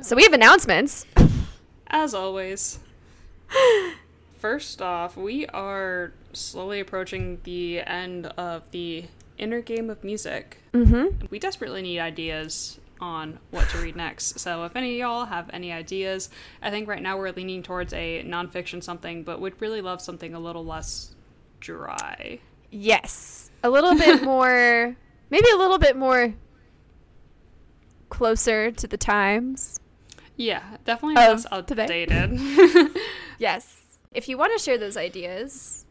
So we have announcements. As always. First off, we are slowly approaching the end of the inner game of music. Mm-hmm. We desperately need ideas on what to read next. So if any of y'all have any ideas, I think right now we're leaning towards a nonfiction something, but would really love something a little less dry. Yes. A little bit more, maybe a little bit more closer to the times. Yeah, definitely less outdated. Yes. If you want to share those ideas,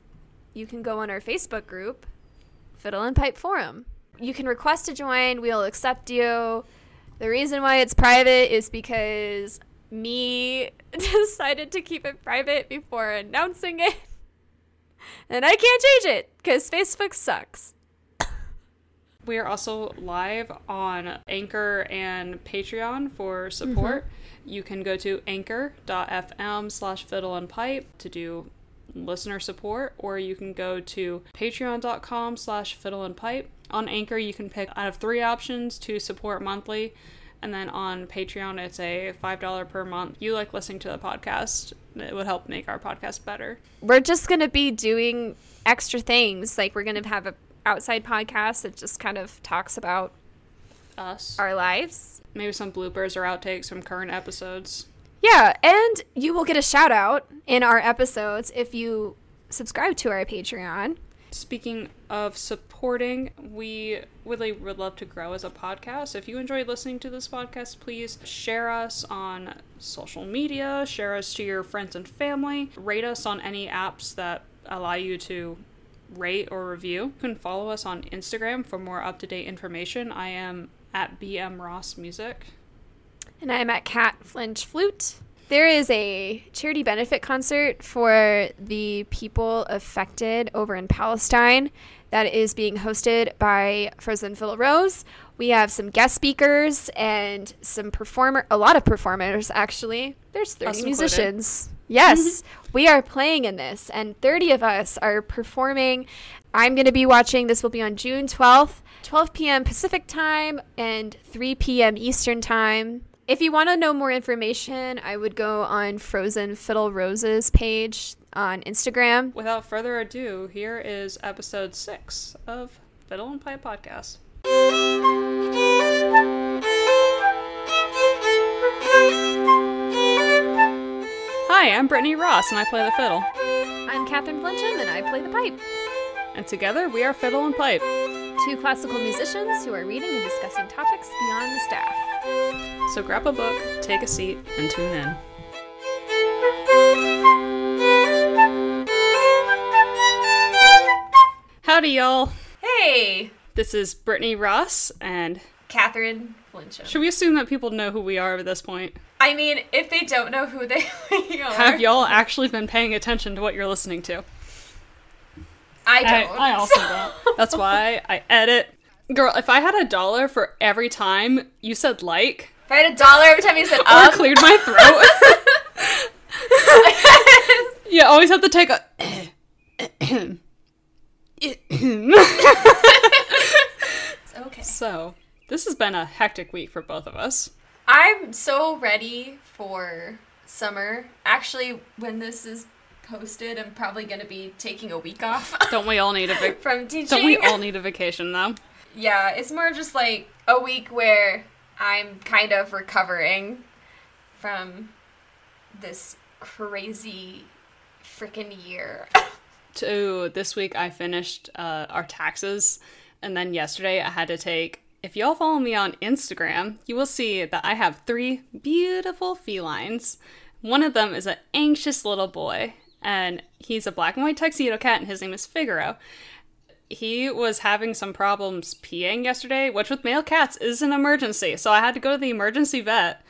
you can go on our Facebook group, Fiddle and Pipe Forum. You can request to join, we'll accept you. The reason why it's private is because me decided to keep it private before announcing it. And I can't change it because Facebook sucks. We are also live on Anchor and Patreon for support. Mm-hmm. You can go to anchor.fm slash fiddle and pipe to do listener support, or you can go to patreon.com slash fiddle and pipe. On Anchor, you can pick out of three options to support monthly. And then on Patreon, it's a $5 per month. You like listening to the podcast, it would help make our podcast better. We're just going to be doing extra things. Like, we're going to have a outside podcast that just kind of talks about Us. our lives. Maybe some bloopers or outtakes from current episodes. Yeah, and you will get a shout out in our episodes if you subscribe to our Patreon. Speaking of supporting, we really would love to grow as a podcast. If you enjoy listening to this podcast, please share us on social media, share us to your friends and family, rate us on any apps that allow you to rate or review. You can follow us on Instagram for more up to date information. I am at BM Ross Music. And I'm at Cat Flinch Flute. There is a charity benefit concert for the people affected over in Palestine that is being hosted by Frozen Fiddle Rose. We have some guest speakers and some performer, a lot of performers actually. There's 30 Us included. Yes, mm-hmm. we are playing in this, and 30 of us are performing. I'm going to be watching. This will be on June 12th, 12 p.m. Pacific time and 3 p.m. Eastern time. If you want to know more information, I would go on Frozen Fiddle Roses page on Instagram. Without further ado, here is episode six of Fiddle and Pipe Podcast. Hi, I'm Brittany Ross and I play the fiddle. I'm Catherine Flinchum and I play the pipe. And together we are Fiddle and Pipe. Two classical musicians who are reading and discussing topics beyond the staff. So grab a book, take a seat, and tune in. Howdy, y'all. Hey, This is Brittany Ross, and Catherine Flinchum. should we assume that people know who we are at this point? I mean, if they don't know who they are, Have y'all actually been paying attention to what you're listening to? I I, don't. I also don't. That's why I edit. Girl, if I had a dollar for every time you said like If I had a dollar every time you said or up, cleared my throat, you always have to take a. it's okay. so, this has been a hectic week for both of us. I'm so ready for summer. Actually, when this is posted, I'm probably going to be taking a week off Don't we all need a vac- from teaching. Don't we all need a vacation though? Yeah, it's more just like a week where I'm kind of recovering from this crazy freaking year. to this week I finished uh, our taxes, and then yesterday I had to take. If y'all follow me on Instagram, you will see that I have three beautiful felines. One of them is an anxious little boy, and he's a black and white tuxedo cat, and his name is Figaro. He was having some problems peeing yesterday, which with male cats is an emergency. So I had to go to the emergency vet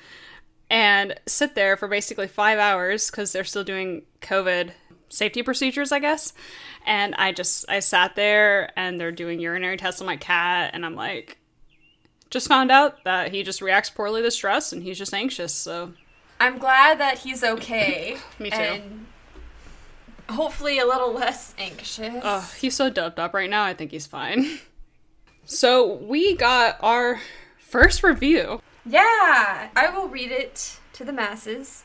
and sit there for basically five hours because they're still doing COVID safety procedures, I guess. And I just I sat there and they're doing urinary tests on my cat, and I'm like, just found out that he just reacts poorly to stress and he's just anxious. So I'm glad that he's okay. Me too. And hopefully a little less anxious. Oh, he's so doped up right now. I think he's fine. So we got our first review Yeah, I will read it to the masses.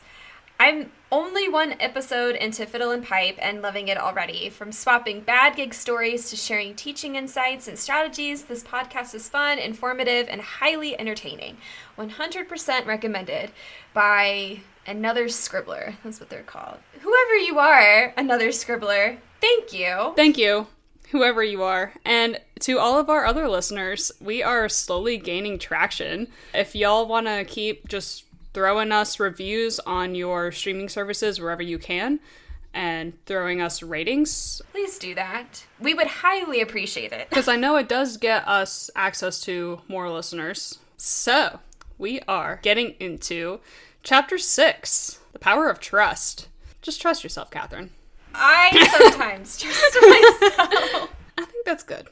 I'm only one episode into Fiddle and Pipe and loving it already. From swapping bad gig stories to sharing teaching insights and strategies, this podcast is fun, informative, and highly entertaining. 100% recommended by another scribbler. That's what they're called. Whoever you are, another scribbler, thank you. Thank you, whoever you are. And to all of our other listeners, we are slowly gaining traction. If y'all want to keep just throwing us reviews on your streaming services wherever you can and throwing us ratings Please do that. We would highly appreciate it. because I know it does get us access to more listeners. So, we are getting into chapter 6, The Power of Trust. Just trust yourself, Catherine. I sometimes trust myself. I think that's good.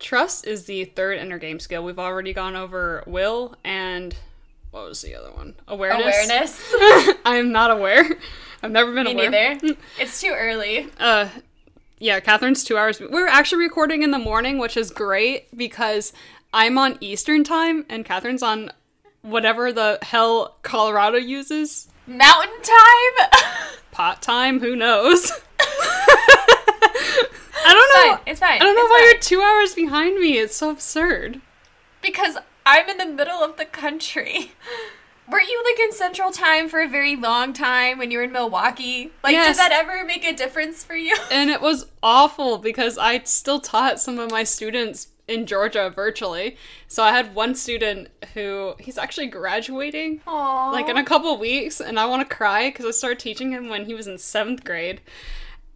Trust is the third inner game skill. We've already gone over will and what was the other one? Awareness. Awareness. I am not aware. I've never been aware. Me aware. neither. It's too early. Uh, yeah, Catherine's two hours. We're actually recording in the morning, which is great because I'm on Eastern time and Catherine's on whatever the hell Colorado uses. Mountain time. Pot time? Who knows? I don't know. fine. It's fine. I don't know It's why fine. you're two hours behind me. It's so absurd. because I'm in the middle of the country. Weren't you like in Central Time for a very long time when you were in Milwaukee? Like, Yes. did that ever make a difference for you? And it was awful because I still taught some of my students in Georgia virtually. So I had one student who he's actually graduating Aww. like in a couple weeks and I want to cry because I started teaching him when he was in 7th grade.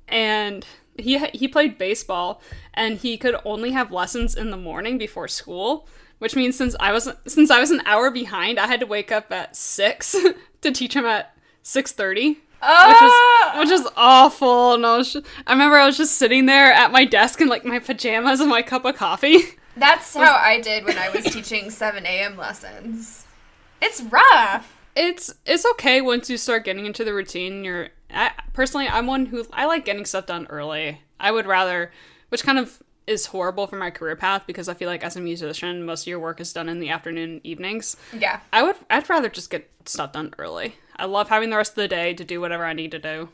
And he he played baseball and he could only have lessons in the morning before school, which means since I was since I was an hour behind, I had to wake up at 6 to teach him at 6:30 which Ah! is which is awful. And I was, just, I remember I was just sitting there at my desk in like my pajamas and my cup of coffee. That's how I did when I was teaching 7 a.m. lessons. It's rough. It's it's okay once you start getting into the routine. You're I, personally, I'm one who I like getting stuff done early. I would rather, which kind of is horrible for my career path because I feel like as a musician, most of your work is done in the afternoon and evenings. Yeah. I would I'd rather just get stuff done early. I love having the rest of the day to do whatever I need to do.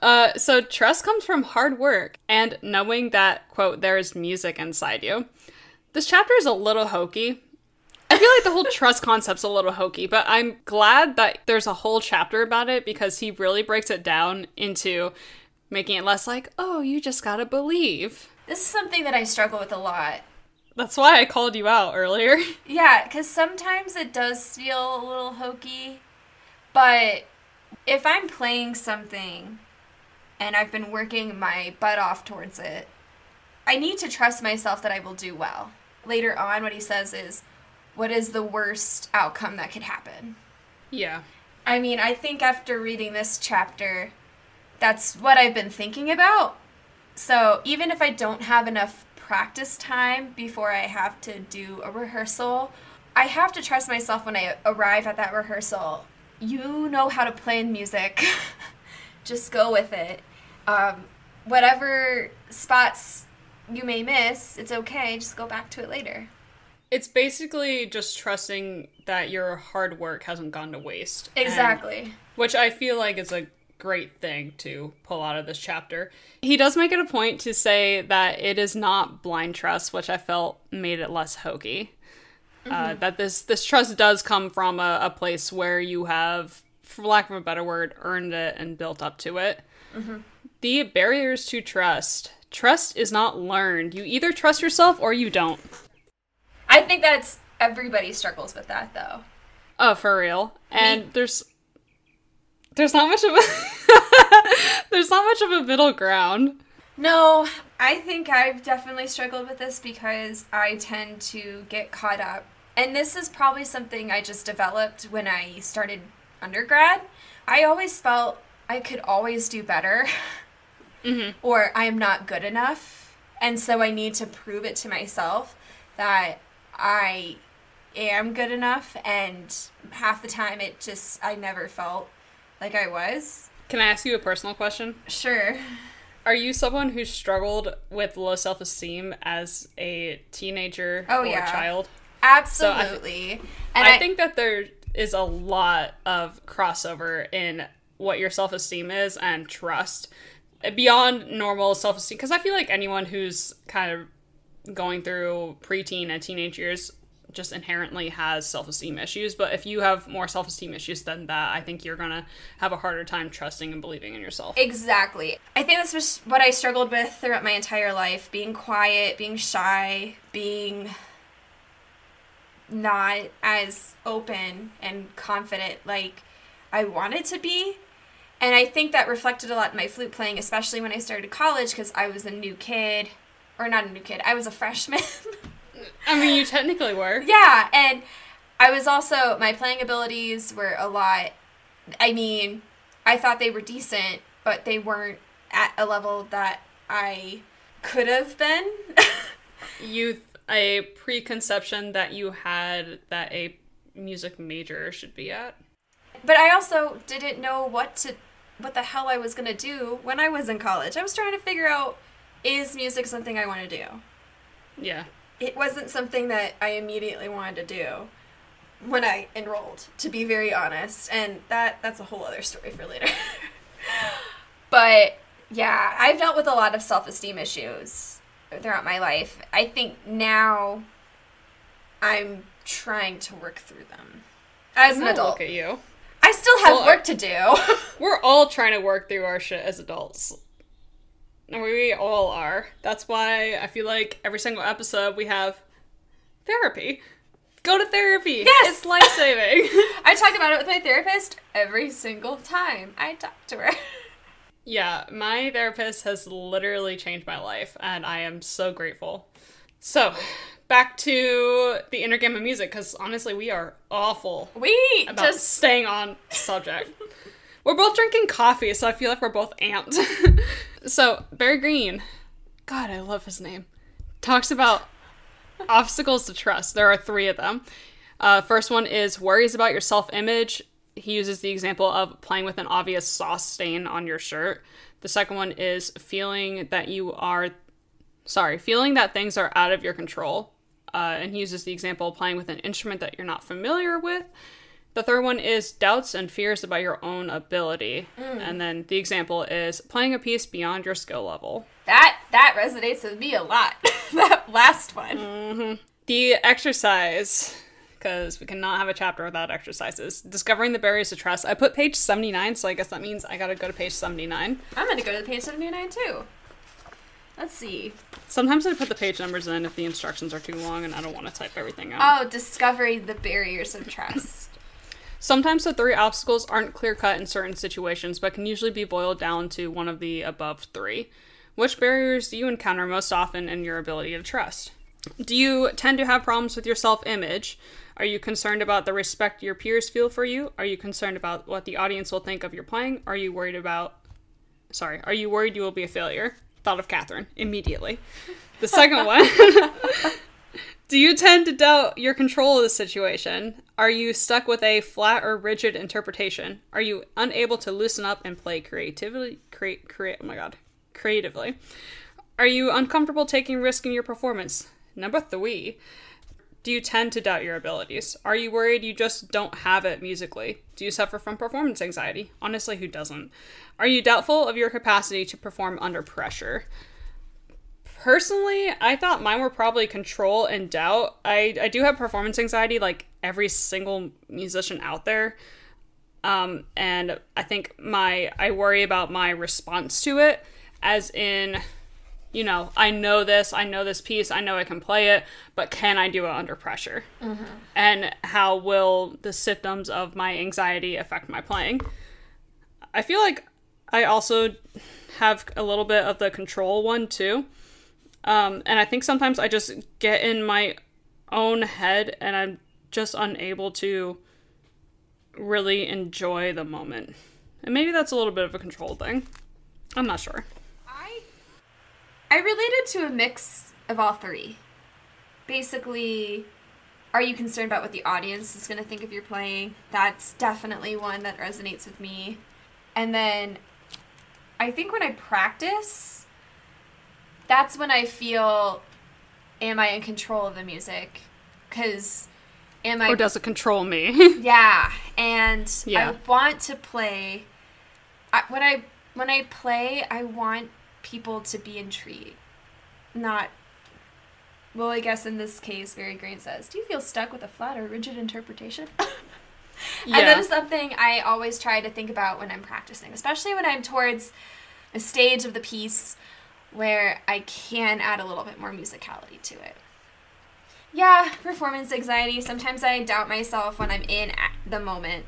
Uh, so trust comes from hard work and knowing that quote there is music inside you. This chapter is a little hokey. I feel like the whole trust concept's a little hokey, but I'm glad that there's a whole chapter about it because he really breaks it down into making it less like, oh, you just gotta believe. This is something that I struggle with a lot. That's why I called you out earlier. Yeah, because sometimes it does feel a little hokey, but if I'm playing something and I've been working my butt off towards it, I need to trust myself that I will do well. Later on, what he says is, What is the worst outcome that could happen? yeah. I mean, I think after reading this chapter, that's what I've been thinking about. So even if I don't have enough practice time before I have to do a rehearsal, I have to trust myself when I arrive at that rehearsal. You know how to play in music. Just go with it. Um, whatever spots you may miss, it's okay. Just go back to it later. It's basically just trusting that your hard work hasn't gone to waste. And- Exactly. which I feel like is a great thing to pull out of this chapter. He does make it a point to say that it is not blind trust, which I felt made it less hokey. Uh, that this this trust does come from a, a place where you have, for lack of a better word, earned it and built up to it. The barriers to trust. Trust is not learned. You either trust yourself or you don't. I think that's everybody struggles with that though. Oh, for real. And there's there's not much of a there's not much of a middle ground. No, I think I've definitely struggled with this because I tend to get caught up. And this is probably something I just developed when I started undergrad. I always felt I could always do better, mm-hmm. or I am not good enough. And so I need to prove it to myself that I am good enough. And half the time, it just, I never felt like I was. Can I ask you a personal question? Sure. Are you someone who struggled with low self-esteem as a teenager Oh, or yeah. child? Absolutely. and I, I think that there is a lot of crossover in what your self esteem is and trust beyond normal self esteem. Because I feel like anyone who's kind of going through preteen and teenage years just inherently has self esteem issues. But if you have more self esteem issues than that, I think you're to have a harder time trusting and believing in yourself. Exactly. I think this was what I struggled with throughout my entire life being quiet, being shy, being not as open and confident like I wanted to be. And I think that reflected a lot in my flute playing, especially when I started college because I was a new kid. Or not a new kid, I was a freshman. I mean, you technically were. Yeah, and I was also, my playing abilities were a lot. I mean, I thought they were decent, but they weren't at a level that I could have been. you a preconception that you had that a music major should be at. But I also didn't know what to what the hell I was going to do when I was in college. I was trying to figure out is music something I want to do? Yeah. It wasn't something that I immediately wanted to do when I enrolled, to be very honest. And that that's a whole other story for later. but yeah, I've dealt with a lot of self-esteem issues throughout my life. I think now I'm trying to work through them as an adult. Look at you. I still have well, work to do. we're all trying to work through our shit as adults. We all are. That's why I feel like every single episode we have therapy. Go to therapy. Yes, it's life saving. I talk about it with my therapist every single time I talk to her. Yeah, my therapist has literally changed my life, and I am so grateful. So, back to the inner game of music, because honestly, we are awful. We about just staying on subject. we're both drinking coffee, so I feel like we're both amped. so, Barry Green, God, I love his name, talks about obstacles to trust. There are three of them. Uh, first one is worries about your self image he uses the example of playing with an obvious sauce stain on your shirt. The second one is feeling that you are, sorry, feeling that things are out of your control. Uh, and he uses the example of playing with an instrument that you're not familiar with. The third one is doubts and fears about your own ability. Mm. And then the example is playing a piece beyond your skill level. That that resonates with me a lot. that last one. Mm-hmm. The exercise because we cannot have a chapter without exercises. Discovering the barriers to trust. I put page 79, so I guess that means I gotta go to page 79. I'm gonna go to page 79 too. Let's see. Sometimes I put the page numbers in if the instructions are too long and I don't want to type everything out. Oh, discovering the barriers of trust. Sometimes the three obstacles aren't clear cut in certain situations, but can usually be boiled down to one of the above three. Which barriers do you encounter most often in your ability to trust? Do you tend to have problems with your self image? Are you concerned about the respect your peers feel for you? Are you concerned about what the audience will think of your playing? Are you worried about sorry, are you worried you will be a failure? Thought of Catherine immediately. The second one Do you tend to doubt your control of the situation? Are you stuck with a flat or rigid interpretation? Are you unable to loosen up and play creatively create create oh my god, creatively? Are you uncomfortable taking risk in your performance? Number 3. Do you tend to doubt your abilities? Are you worried you just don't have it musically? Do you suffer from performance anxiety? Honestly, who doesn't? Are you doubtful of your capacity to perform under pressure? Personally, I thought mine were probably control and doubt. I, I do have performance anxiety like every single musician out there. Um, and I think my I worry about my response to it as in you know, I know this, I know this piece, I know I can play it, but can I do it under pressure? Mm-hmm. And how will the symptoms of my anxiety affect my playing? I feel like I also have a little bit of the control one too. Um, and I think sometimes I just get in my own head and I'm just unable to really enjoy the moment. And maybe that's a little bit of a control thing. I'm not sure. I I related to a mix of all three. Basically, are you concerned about what the audience is going to think of your playing? That's definitely one that resonates with me. And then I think when I practice, that's when I feel am I in control of the music? Because am I Or does it control me? Yeah, and Yeah. I want to play. I, when I when I play, I want people to be intrigued, not. Well, I guess in this case, Barry Green says, "Do you feel stuck with a flat or rigid interpretation?" yeah. And that is something I always try to think about when I'm practicing, especially when I'm towards a stage of the piece where I can add a little bit more musicality to it. Yeah, performance anxiety. Sometimes I doubt myself when I'm in the moment.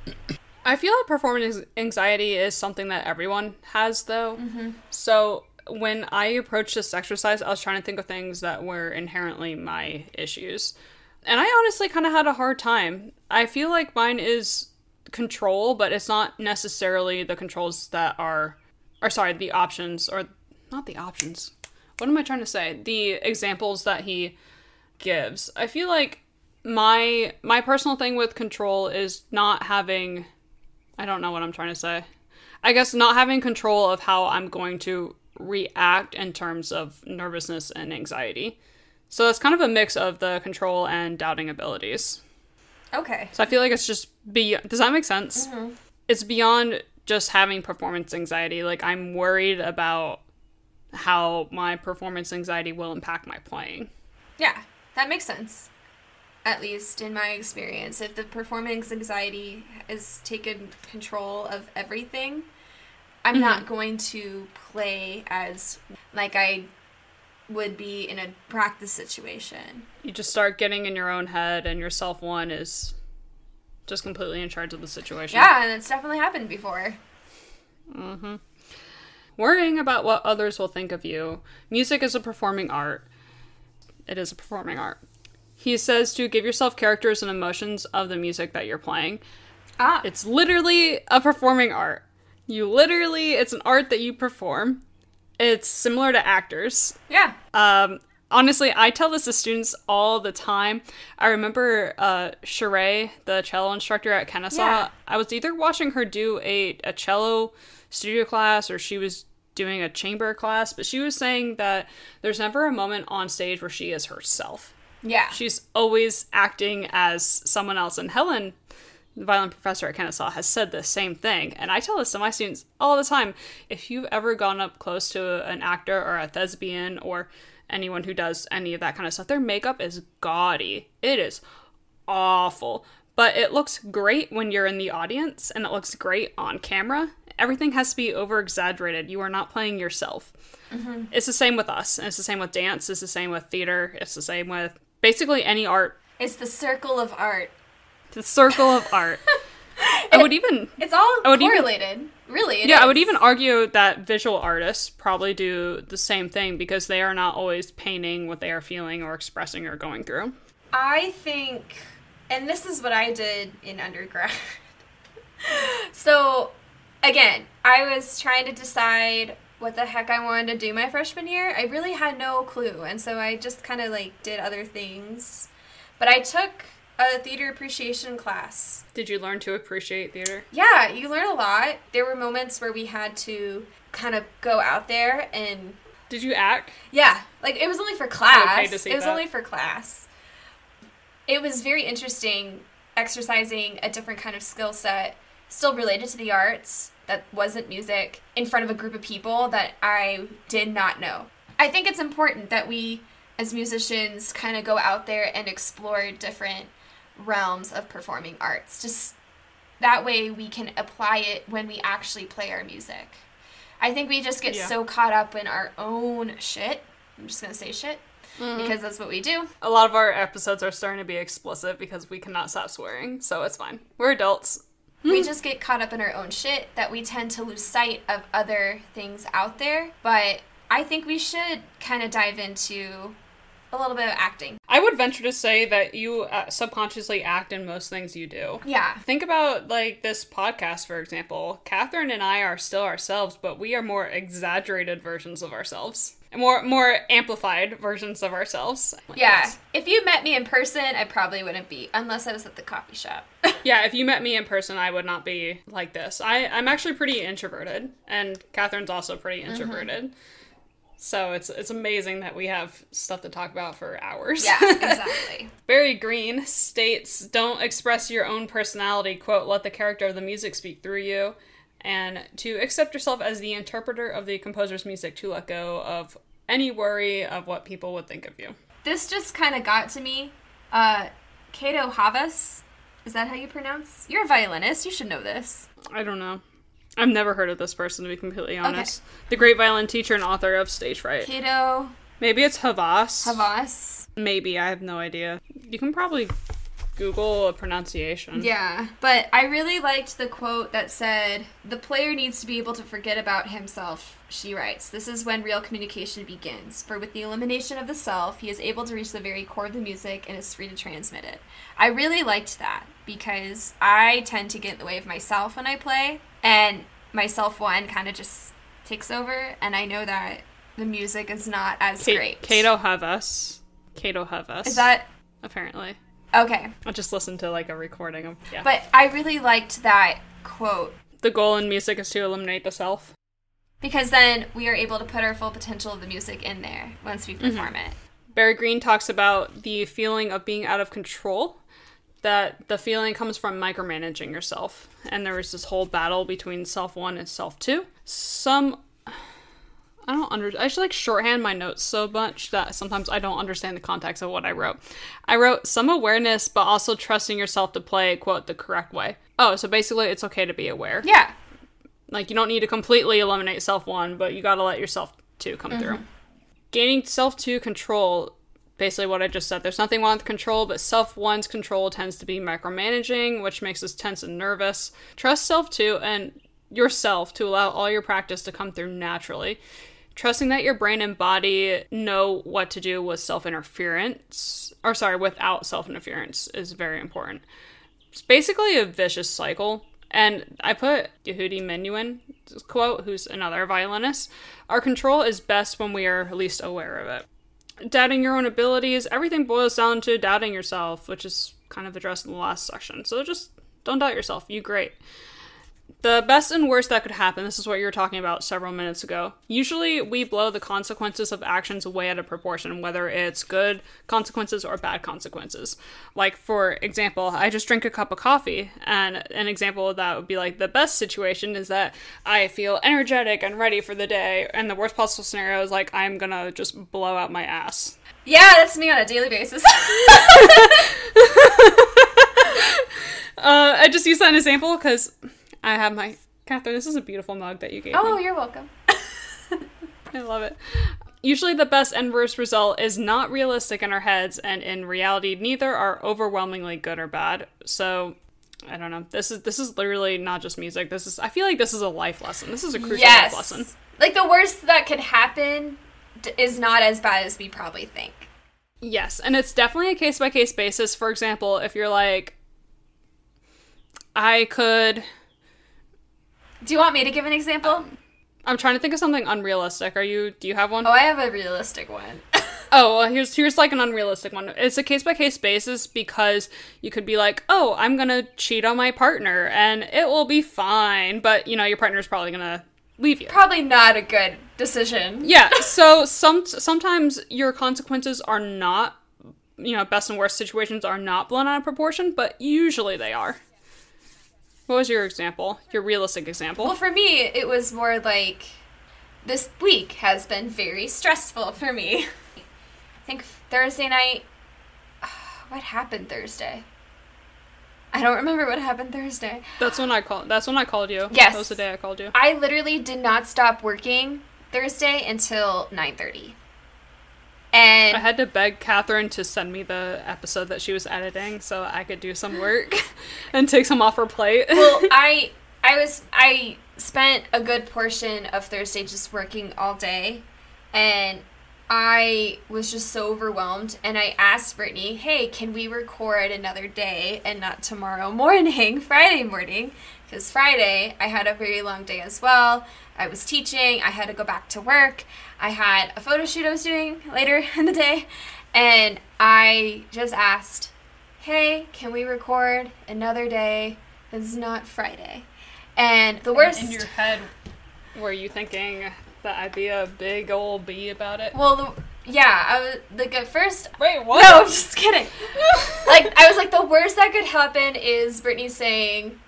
I feel like performance anxiety is something that everyone has, though. Mm-hmm. So when I approached this exercise, I was trying to think of things that were inherently my issues. And I honestly kind of had a hard time. I feel like mine is control, but it's not necessarily the controls that are, or sorry, the options, or not the options. What am I trying to say? The examples that he gives. I feel like my my personal thing with control is not having I don't know what I'm trying to say. I guess not having control of how I'm going to react in terms of nervousness and anxiety. So it's kind of a mix of the control and doubting abilities. Okay. So I feel like it's just be does that make sense? Mm-hmm. It's beyond just having performance anxiety. Like I'm worried about how my performance anxiety will impact my playing. Yeah, that makes sense. At least in my experience, if the performance anxiety has taken control of everything, I'm not mm-hmm. going to play as like I would be in a practice situation. you just start getting in your own head and your self one is just completely in charge of the situation. Yeah, and it's definitely happened before. Mm-hmm. Worrying about what others will think of you. Music is a performing art. It is a performing art. He says to give yourself characters and emotions of the music that you're playing. Ah, It's literally a performing art. You literally, it's an art that you perform. It's similar to actors. yeah. Um, honestly, I tell this to students all the time. I remember uh, Sheree, the cello instructor at Kennesaw. Yeah. I was either watching her do a, a cello studio class or she was doing a chamber class, but she was saying that there's never a moment on stage where she is herself. Yeah. She's always acting as someone else. And Helen, the violin professor at Kennesaw, has said the same thing. And I tell this to my students all the time. If you've ever gone up close to an actor or a thespian or anyone who does any of that kind of stuff, their makeup is gaudy. It is awful. But it looks great when you're in the audience and it looks great on camera. Everything has to be over exaggerated. You are not playing yourself. Mm-hmm. It's the same with us. And it's the same with dance. It's the same with theater. It's the same with basically any art. It's the circle of art. The circle of art. I would even It's all would even- correlated. really, it yeah, I would even argue that visual artists probably do the same thing because they are not always painting what they are feeling or expressing or going through. I think, and this is what I did in undergrad. so, again, I was trying to decide what the heck I wanted to do my freshman year. I really had no clue, and so I just kind of like did other things. But I took a theater appreciation class. Did you learn to appreciate theater? Yeah, you learn a lot. There were moments where we had to kind of go out there and Did you act? yeah, like it was only for class. okay to see it was that. only for class. It was very interesting exercising a different kind of skill set, still related to the arts, that wasn't music, in front of a group of people that I did not know. I think it's important that we, as musicians, kind of go out there and explore different realms of performing arts. Just that way we can apply it when we actually play our music. I think we just get Yeah. so caught up in our own shit. I'm just gonna say shit because that's what we do. A lot of our episodes are starting to be explicit because we cannot stop swearing, so it's fine. We're adults. We just get caught up in our own shit that we tend to lose sight of other things out there. But I think we should kind of dive into a little bit of acting. I would venture to say that you uh, subconsciously act in most things you do. Yeah. Think about like this podcast, for example. Catherine and I are still ourselves, but we are more exaggerated versions of ourselves, more more amplified versions of ourselves. Yeah. Yes. If you met me in person, I probably wouldn't be, unless I was at the coffee shop. Yeah, if you met me in person, I would not be like this. I, I'm actually pretty introverted, and Catherine's also pretty mm-hmm. introverted. So it's it's amazing that we have stuff to talk about for hours. Yeah, exactly. Barry Green states, "Don't express your own personality. Quote: Let the character of the music speak through you, and to accept yourself as the interpreter of the composer's music. To let go of any worry of what people would think of you." this just kind of got to me. Uh, Kato Havas, is that how you pronounce? You're a violinist. You should know this. I don't know. I've never heard of this person to be completely honest. The great violin teacher and author of Stage Fright. Kato Maybe it's Havas. Havas. Maybe I have no idea. You can probably Google a pronunciation. Yeah, but I really liked the quote that said, The player needs to be able to forget about himself. She writes, This is when real communication begins, for with the elimination of the self, he is able to reach the very core of the music and is free to transmit it. I really liked that because I tend to get in the way of myself when I play, and myself one kind of just takes over, and I know that the music is not as great. Kato Havas. Kato Havas. Is that apparently? Okay? I just listened to like a recording of yeah. But I really liked that quote the goal in music is to eliminate the self. Because then we are able to put our full potential of the music in there once we mm-hmm. perform it. Barry Green talks about the feeling of being out of control. That the feeling comes from micromanaging yourself. And there was this whole battle between self one and self two. Some I don't under I should like shorthand my notes so much that sometimes I don't understand the context of what I wrote. I wrote some awareness but also trusting yourself to play quote the correct way. Oh, so basically it's okay to be aware. Yeah. Like you don't need to completely eliminate self one, but you got to let yourself two come through. Mm-hmm. Gaining self two control, basically what I just said. There's nothing wrong with control, but self one's control tends to be micromanaging, which makes us tense and nervous. Trust self two and yourself to allow all your practice to come through naturally. Trusting that your brain and body know what to do with self interference, or sorry, without self interference is very important. It's basically a vicious cycle. And I put Yehudi Menuhin quote, who's another violinist. Our control is best when we are least aware of it. Doubting your own abilities, everything boils down to doubting yourself, which is kind of addressed in the last section. So just don't doubt yourself. You great. The best and worst that could happen, this is what you were talking about several minutes ago. Usually, we blow the consequences of actions way out of proportion, whether it's good consequences or bad consequences. Like, for example, I just drink a cup of coffee, and an example of that would be like the best situation is that I feel energetic and ready for the day, and the worst possible scenario is like I'm gonna just blow out my ass. Yeah, that's me on a daily basis. Uh, I just use that as an example because I have my. Catherine, this is a beautiful mug that you gave oh, me. oh, you're welcome. I love it. Usually, the best and worst result is not realistic in our heads, and in reality, neither are overwhelmingly good or bad. So, I don't know. This is this is literally not just music. This is. I feel like this is a life lesson. This is a crucial yes. life lesson. Like the worst that could happen d- is not as bad as we probably think. Yes, and it's definitely a case by case basis. For example, if you're like, I could. Do you want me to give an example? I'm trying to think of something unrealistic. Are you? Do you have one? Oh, I have a realistic one. Oh, well, here's here's like an unrealistic one. It's a case by case basis because you could be like, "Oh, I'm going to cheat on my partner and it will be fine." But, you know, your partner's probably going to leave you. Probably not a good decision. Yeah, so some sometimes your consequences are not, you know, best and worst situations are not blown out of proportion, but usually they are. What was your example? Your realistic example? Well, for me, it was more like this week has been very stressful for me. I think Thursday night. What happened Thursday? I don't remember what happened Thursday. That's when I called. That's when I called you. Yes. that was the day I called you. I literally did not stop working Thursday until 9:30. And I had to beg Catherine to send me the episode that she was editing so I could do some work and take some off her plate. well, I I was I spent a good portion of Thursday just working all day, and I was just so overwhelmed. And I asked Brittany, "Hey, can we record another day and not tomorrow morning, Friday morning?" Because Friday I had a very long day as well. I was teaching. I had to go back to work. I had a photo shoot I was doing later in the day, and I just asked, "Hey, can we record another day that's not Friday?" And the worst, in your head, were you thinking That I'd be a big old bee about it. Well, the, yeah, I was like at first. Wait, what? No, I'm just kidding. like I was like, the worst that could happen is Brittany saying,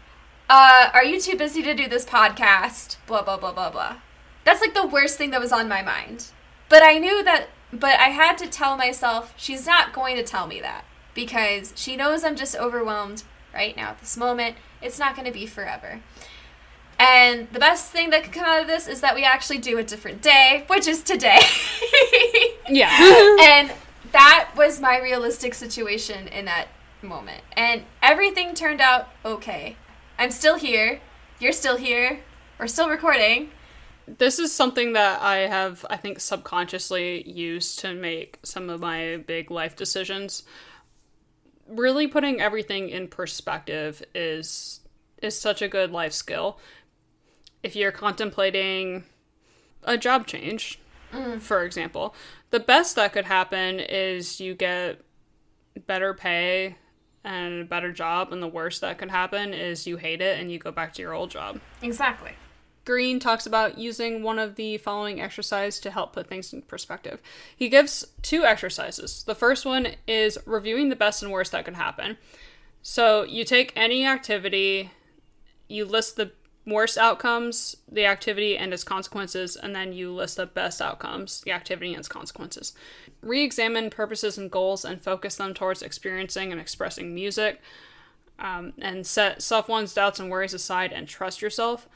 uh, "Are you too busy to do this podcast?" Blah blah blah blah blah. That's like the worst thing that was on my mind. But I knew that. But I had to tell myself she's not going to tell me that because she knows I'm just overwhelmed right now at this moment. It's not going to be forever. And the best thing that could come out of this is that we actually do a different day, which is today. Yeah. and that was my realistic situation in that moment. And everything turned out okay. I'm still here. You're still here. We're still recording. this is something that I have, I think, subconsciously used to make some of my big life decisions. Really putting everything in perspective is is such a good life skill. If you're contemplating a job change, mm. for example, the best that could happen is you get better pay and a better job, and the worst that could happen is you hate it and you go back to your old job. Exactly. Green talks about using one of the following exercises to help put things in perspective. He gives two exercises. The first one is reviewing the best and worst that could happen. So you take any activity, you list the worst outcomes, the activity and its consequences, and then you list the best outcomes, the activity and its consequences. Re examine purposes and goals and focus them towards experiencing and expressing music. Um, and set self one's doubts and worries aside and trust yourself.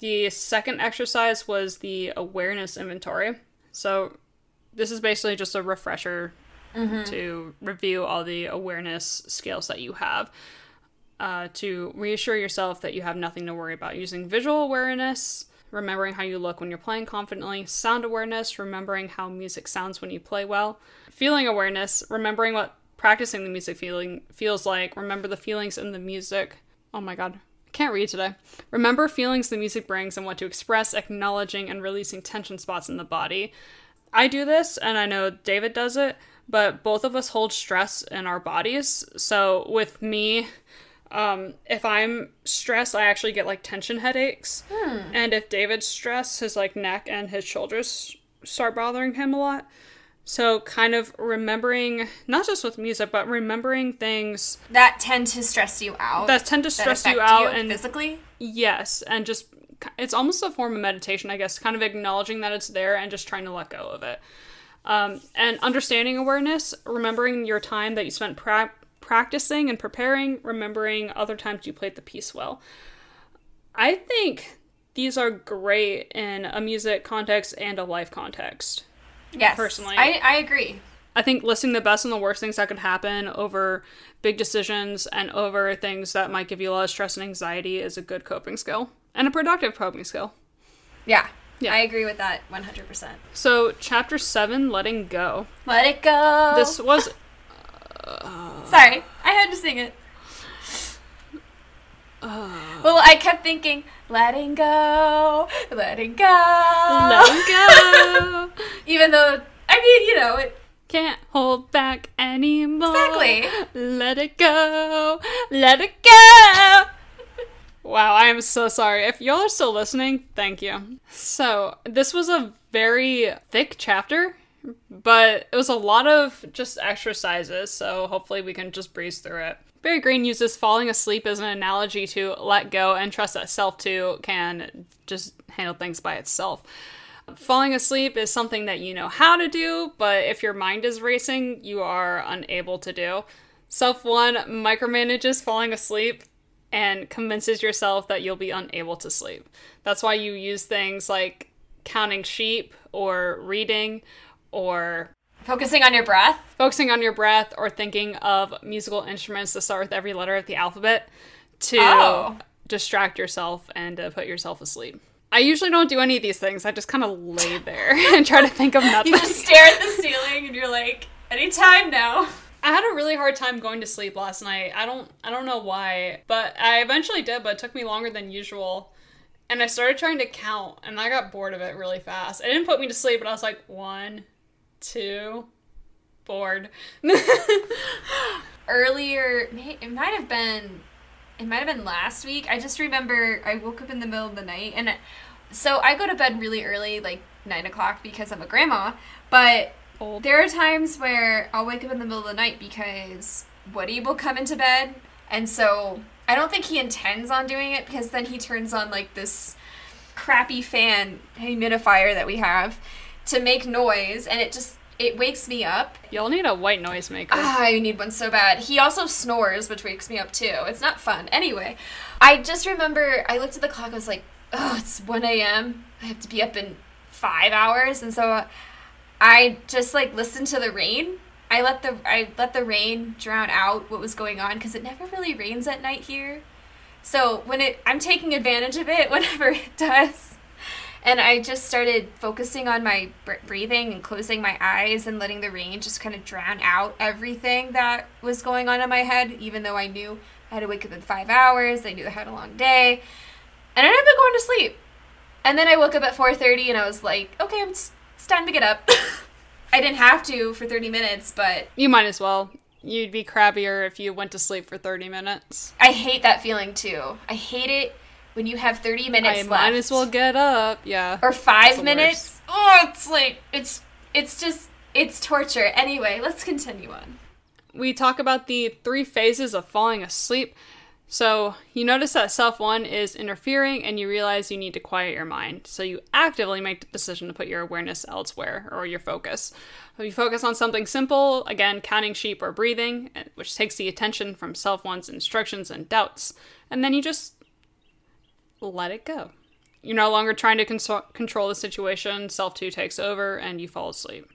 The second exercise was the awareness inventory. So, this is basically just a refresher to review all the awareness skills that you have. Uh, to reassure yourself that you have nothing to worry about using visual awareness, remembering how you look when you're playing confidently, sound awareness, remembering how music sounds when you play well, feeling awareness, remembering what practicing the music feeling feels like, remember the feelings in the music. Oh my god, I can't read today. Remember feelings the music brings and what to express, acknowledging and releasing tension spots in the body. I do this, and I know David does it, but both of us hold stress in our bodies. So with me, um, if I'm stressed, I actually get like tension headaches. And if David's stressed, his like neck and his shoulders start bothering him a lot. So kind of remembering, not just with music, but remembering things That tend to stress you out. that tend to stress you out and physically. Yes, and just it's almost a form of meditation, I guess, kind of acknowledging that it's there and just trying to let go of it. Um, and understanding awareness, remembering your time that you spent pra- practicing and preparing, remembering other times you played the piece well. I think these are great in a music context and a life context. Yes. Personally. I, I agree. I think listing the best and the worst things that could happen over big decisions and over things that might give you a lot of stress and anxiety is a good coping skill and a productive coping skill. Yeah. Yeah. I agree with that 100%. So, chapter seven, letting go. Let it go. This was Sorry, I had to sing it. well, I kept thinking, letting go, letting go. letting go. Even though, I mean, you know, it, Can't hold back anymore. Exactly. Let it go. Let it go. Wow, I am so sorry. If y'all are still listening, thank you. So, this was a very thick chapter, but it was a lot of just exercises, so hopefully we can just breeze through it. Barry Green uses falling asleep as an analogy to let go and trust that self too can just handle things by itself. Falling asleep is something that you know how to do, but if your mind is racing, you are unable to do. Self one micromanages falling asleep and convinces yourself that you'll be unable to sleep. That's why you use things like counting sheep or reading or focusing on your breath. focusing on your breath or thinking of musical instruments to start with every letter of the alphabet to Oh. distract yourself and to put yourself asleep. I usually don't do any of these things. I just kind of lay there and try to think of nothing. You just stare at the ceiling and you're like, anytime now. I had a really hard time going to sleep last night. I don't I don't know why, but I eventually did, but it took me longer than usual. And I started trying to count and I got bored of it really fast. It didn't put me to sleep, but I was like, one, two, bored. Earlier, it might have been, it might have been last week. I just remember I woke up in the middle of the night and So I go to bed really early, like nine o'clock, because I'm a grandma. But Old. there are times where I'll wake up in the middle of the night because Woody will come into bed, and so I don't think he intends on doing it because then he turns on like this crappy fan humidifier that we have to make noise, and it just it wakes me up. Y'all need a white noisemaker. Ah, I need one so bad. He also snores, which wakes me up too. It's not fun. Anyway, I just remember I looked at the clock. I was like, oh, it's 1 a.m. I have to be up in five hours, and so I just like listened to the rain. I let the I let the rain drown out what was going on because it never really rains at night here. So when it, I'm taking advantage of it whenever it does. And I just started focusing on my breathing and closing my eyes and letting the rain just kind of drown out everything that was going on in my head, even though I knew I had to wake up in five hours. I knew I had a long day. And I ended up going to sleep. And then I woke up at 4.30 and I was like, okay, I'm s- it's time to get up. I didn't have to for 30 minutes, but You might as well. You'd be crappier if you went to sleep for 30 minutes. I hate that feeling too. I hate it when you have 30 minutes I left. might as well get up. Yeah. or five the minutes. Oh, it's like it's it's just it's torture. Anyway, let's continue on. we talk about the three phases of falling asleep. So you notice that self one is interfering and you realize you need to quiet your mind. So you actively make the decision to put your awareness elsewhere or your focus. You focus on something simple, again, counting sheep or breathing, eh, which takes the attention from self one's instructions and doubts. And then you just let it go. You're no longer trying to consol- control the situation, self two takes over, and you fall asleep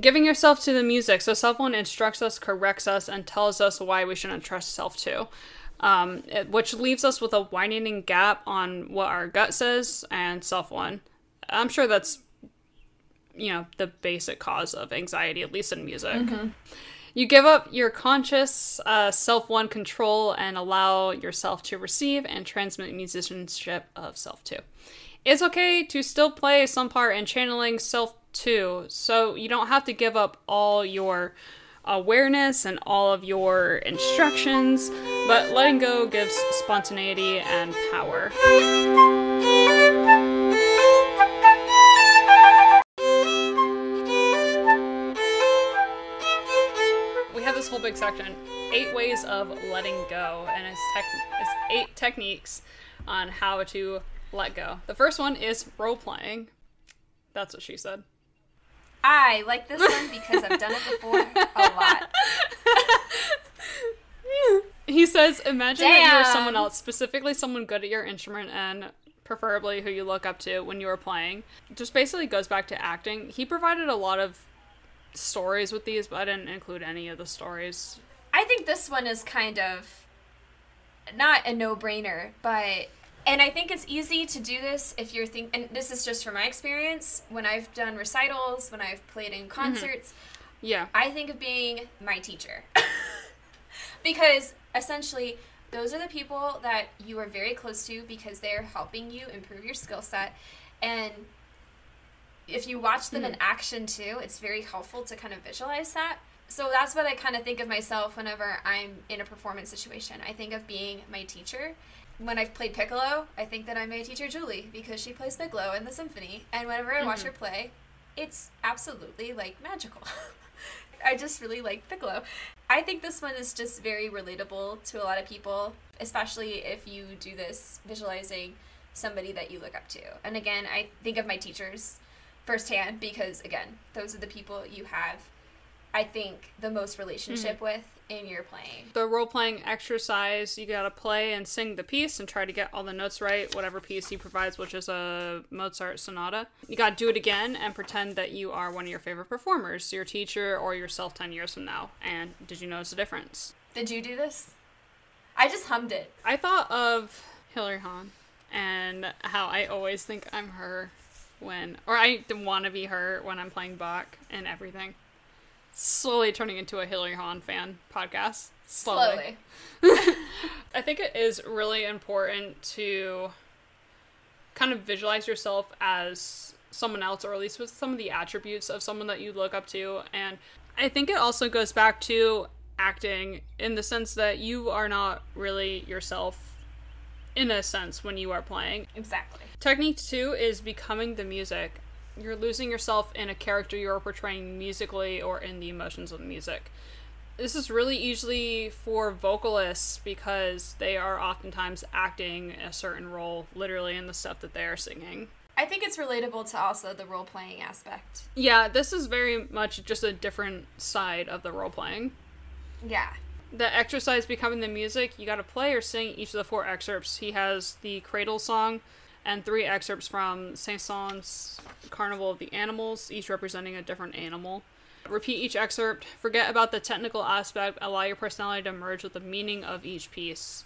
giving yourself to the music. So self one instructs us, corrects us, and tells us why we shouldn't trust self two. Um, it- which leaves us with a widening gap on what our gut says and self one. I'm sure that's you know the basic cause of anxiety, at least in music. You give up your conscious uh, self one control and allow yourself to receive and transmit musicianship of self two. It's okay to still play some part in channeling self two, so you don't have to give up all your awareness and all of your instructions, but letting go gives spontaneity and power. Whole big section eight ways of letting go and it's, tech- it's eight techniques on how to let go. The first one is role playing. That's what she said. I like this one because I've done it before a lot. he says imagine that you're someone else specifically someone good at your instrument and preferably who you look up to when you are playing. Just basically goes back to acting. He provided a lot of stories with these but i didn't include any of the stories I think this one is kind of not a no-brainer, but and I think it's easy to do this if you're think and this is just from my experience when I've done recitals, when I've played in mm-hmm. concerts, yeah I think of being my teacher. because essentially, those are the people that you are very close to because they're helping you improve your skill set. And if you watch them in hmm. action too, it's very helpful to kind of visualize that. So that's what I kind of think of myself whenever I'm in a performance situation. I think of being my teacher. When I've played piccolo, I think that I'm my teacher Julie because she plays piccolo in the symphony. And whenever I watch mm-hmm. her play, it's absolutely like magical. I just really like Piccolo. I think this one is just very relatable to a lot of people, especially if you do this visualizing somebody that you look up to. And again, I think of my teachers firsthand because, again, those are the people you have, I think, the most relationship mm-hmm. with in your playing. the role playing exercise, you gotta play and sing the piece and try to get all the notes right, whatever piece he provides, which is a Mozart sonata. You gotta do it again and pretend that you are one of your favorite performers, your teacher or yourself 10 years from now. And did you notice the difference? Did you do this? I just hummed it. I thought of Hilary Hahn and how I always think I'm her when, or I want to be her when I'm playing Bach and everything. Slowly turning into a Hilary Hahn fan podcast. Slowly. I think it is really important to kind of visualize yourself as someone else, or at least with some of the attributes of someone that you look up to. And I think it also goes back to acting in the sense that you are not really yourself in a sense when you are playing. Exactly. Technique two is becoming the music. You're losing yourself in a character you're portraying musically or in the emotions of the music. This is really easily for vocalists because they are oftentimes acting a certain role literally in the stuff that they are singing. I think it's relatable to also the role playing aspect. Yeah, this is very much just a different side of the role playing. Yeah. The exercise becoming the music, you gotta play or sing each of the four excerpts. He has the Cradle song and three excerpts from Saint Saëns Carnival of the Animals, each representing a different animal. Repeat each excerpt, forget about the technical aspect, allow your personality to merge with the meaning of each piece,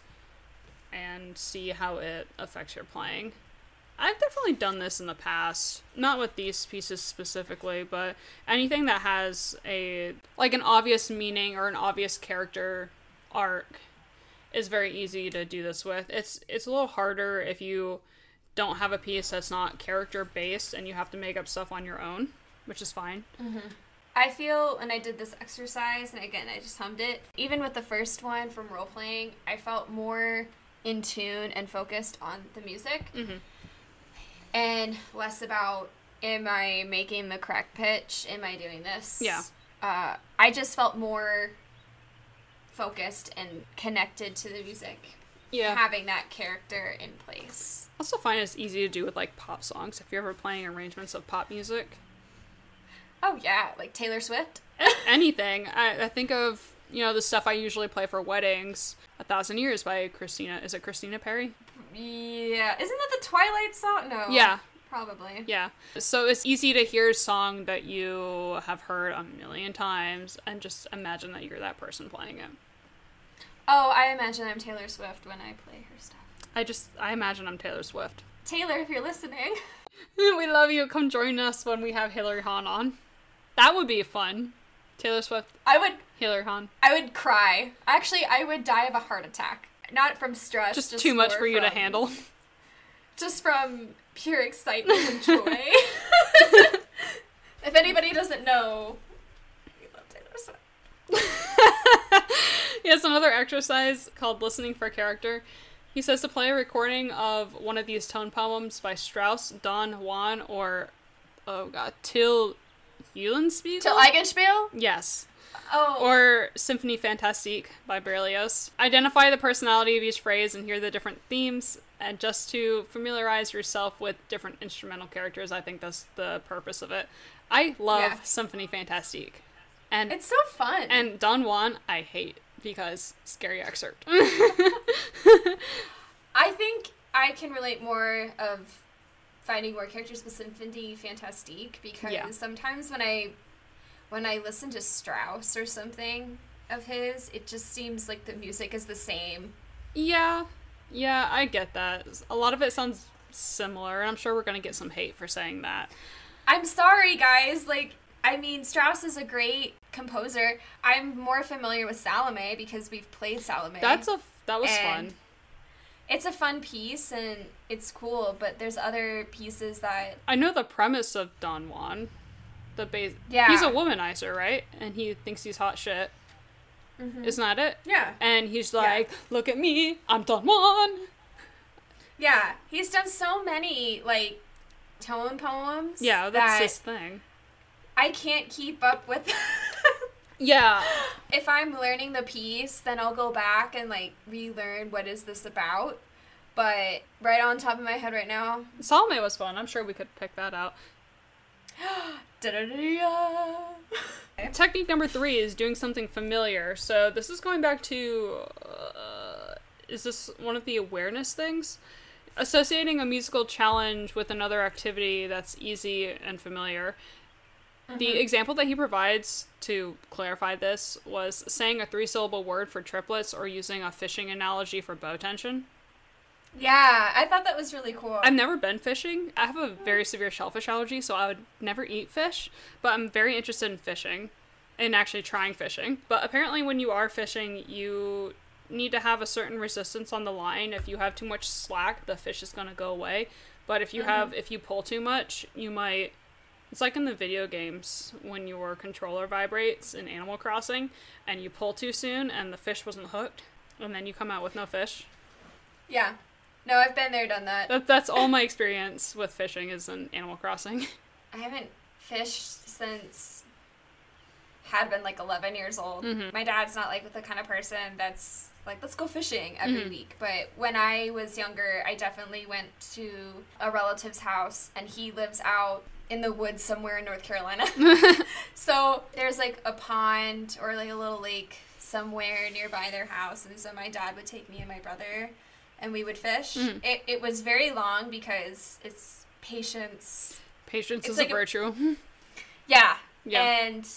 and see how it affects your playing. I've definitely done this in the past. Not with these pieces specifically, but anything that has a like an obvious meaning or an obvious character arc is very easy to do this with. It's it's a little harder if you don't have a piece that's not character based and you have to make up stuff on your own, which is fine. I feel when I did this exercise, and again, I just hummed it, even with the first one from role playing, I felt more in tune and focused on the music Mhm. And less about am I making the correct pitch? Am I doing this? Yeah. Uh, I just felt more focused and connected to the music, Yeah. having that character in place. I also find it's easy to do with like pop songs. If you're ever playing arrangements of pop music, Oh, yeah, like Taylor Swift. anything. I, I think of you know the stuff I usually play for weddings. A Thousand Years by Christina. Is it Christina Perri? Yeah. Isn't that the Twilight song? No. Yeah, Probably. yeah. So it's easy to hear a song that you have heard a million times and just imagine that you're that person playing it. Oh, I imagine I'm Taylor Swift when I play her stuff. I just I imagine I'm Taylor Swift. Taylor, if you're listening. we love you. Come join us when we have Hilary Hahn on. That would be fun. Taylor Swift, I would Hilary Hahn. I would cry. Actually, I would die of a heart attack. Not from stress. Just, too much for you to handle. Just from pure excitement and joy. if anybody doesn't know, we love Taylor Swift. he has another exercise called listening for character. He says to play a recording of one of these tone poems by Strauss, Don Juan, or oh god, Till Eulenspiegel. Till Eigenspiel? yes, Oh. or Symphony Fantastique by Berlioz. Identify the personality of each phrase and hear the different themes. And just to familiarize yourself with different instrumental characters, I think that's the purpose of it. I love Yeah. Symphony Fantastique, and it's so fun. and Don Juan, I hate because scary excerpt. I think I can relate more of finding more characters with Symphony Fantastique because Yeah. sometimes when I when I listen to Strauss or something of his, it just seems like the music is the same. yeah, yeah, I get that. A lot of it sounds similar, and I'm sure we're gonna get some hate for saying that. I'm sorry, guys. Like, I mean, Strauss is a great composer. I'm more familiar with Salome because we've played Salome. That's a that was fun. it's a fun piece and it's cool, but there's other pieces that I know the premise of Don Juan. The base. Yeah. He's a womanizer, right? And he thinks he's hot shit. Mm-hmm. Isn't that it? yeah And he's like, "Look at me, I'm Don Juan." yeah he's done so many like tone poems. Yeah, that's that his thing. I can't keep up with. Yeah, if I'm learning the piece, then I'll go back and like relearn what is this about. But right on top of my head right now, Salome was fun. I'm sure we could pick that out. Technique number three is doing something familiar. So this is going back to. Uh, is this one of the awareness things? Associating a musical challenge with another activity that's easy and familiar. The example that he provides to clarify this was saying a three syllable word for triplets or using a fishing analogy for bow tension. Yeah, I thought that was really cool. I've never been fishing. I have a very severe shellfish allergy, so I would never eat fish, but I'm very interested in fishing and actually trying fishing. But apparently, when you are fishing, you need to have a certain resistance on the line. If you have too much slack, the fish is going to go away. But if you mm-hmm. have, if you pull too much, you might. It's like in the video games when your controller vibrates in Animal Crossing and you pull too soon and the fish wasn't hooked, and then you come out with no fish. yeah. No, I've been there, done that. That, that's all my experience with fishing is in Animal Crossing. I haven't fished since had been like 11 years old. Mhm. My dad's not like the kind of person that's like let's go fishing every Mhm. week. But when I was younger, I definitely went to a relative's house and he lives out in the woods somewhere in North Carolina. so there's like a pond or like a little lake somewhere nearby their house and so my dad would take me and my brother and we would fish. Mhm. It it was very long because it's patience Patience It's is like a a- virtue. Yeah. Yeah. And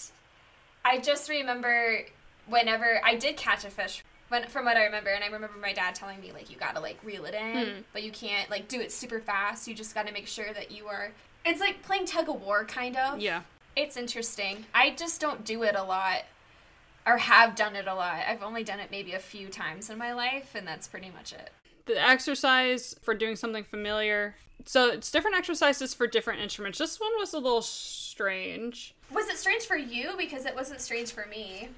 I just remember whenever I did catch a fish, when from what I remember, and I remember my dad telling me like you gotta like reel it in, Mm. but you can't like do it super fast. You just gotta make sure that you are. It's like playing tug of war, kind of. yeah. It's interesting. I just don't do it a lot, or have done it a lot. I've only done it maybe a few times in my life, and that's pretty much it. The exercise for doing something familiar. So it's different exercises for different instruments. This one was a little strange. Was it strange for you? Because it wasn't strange for me.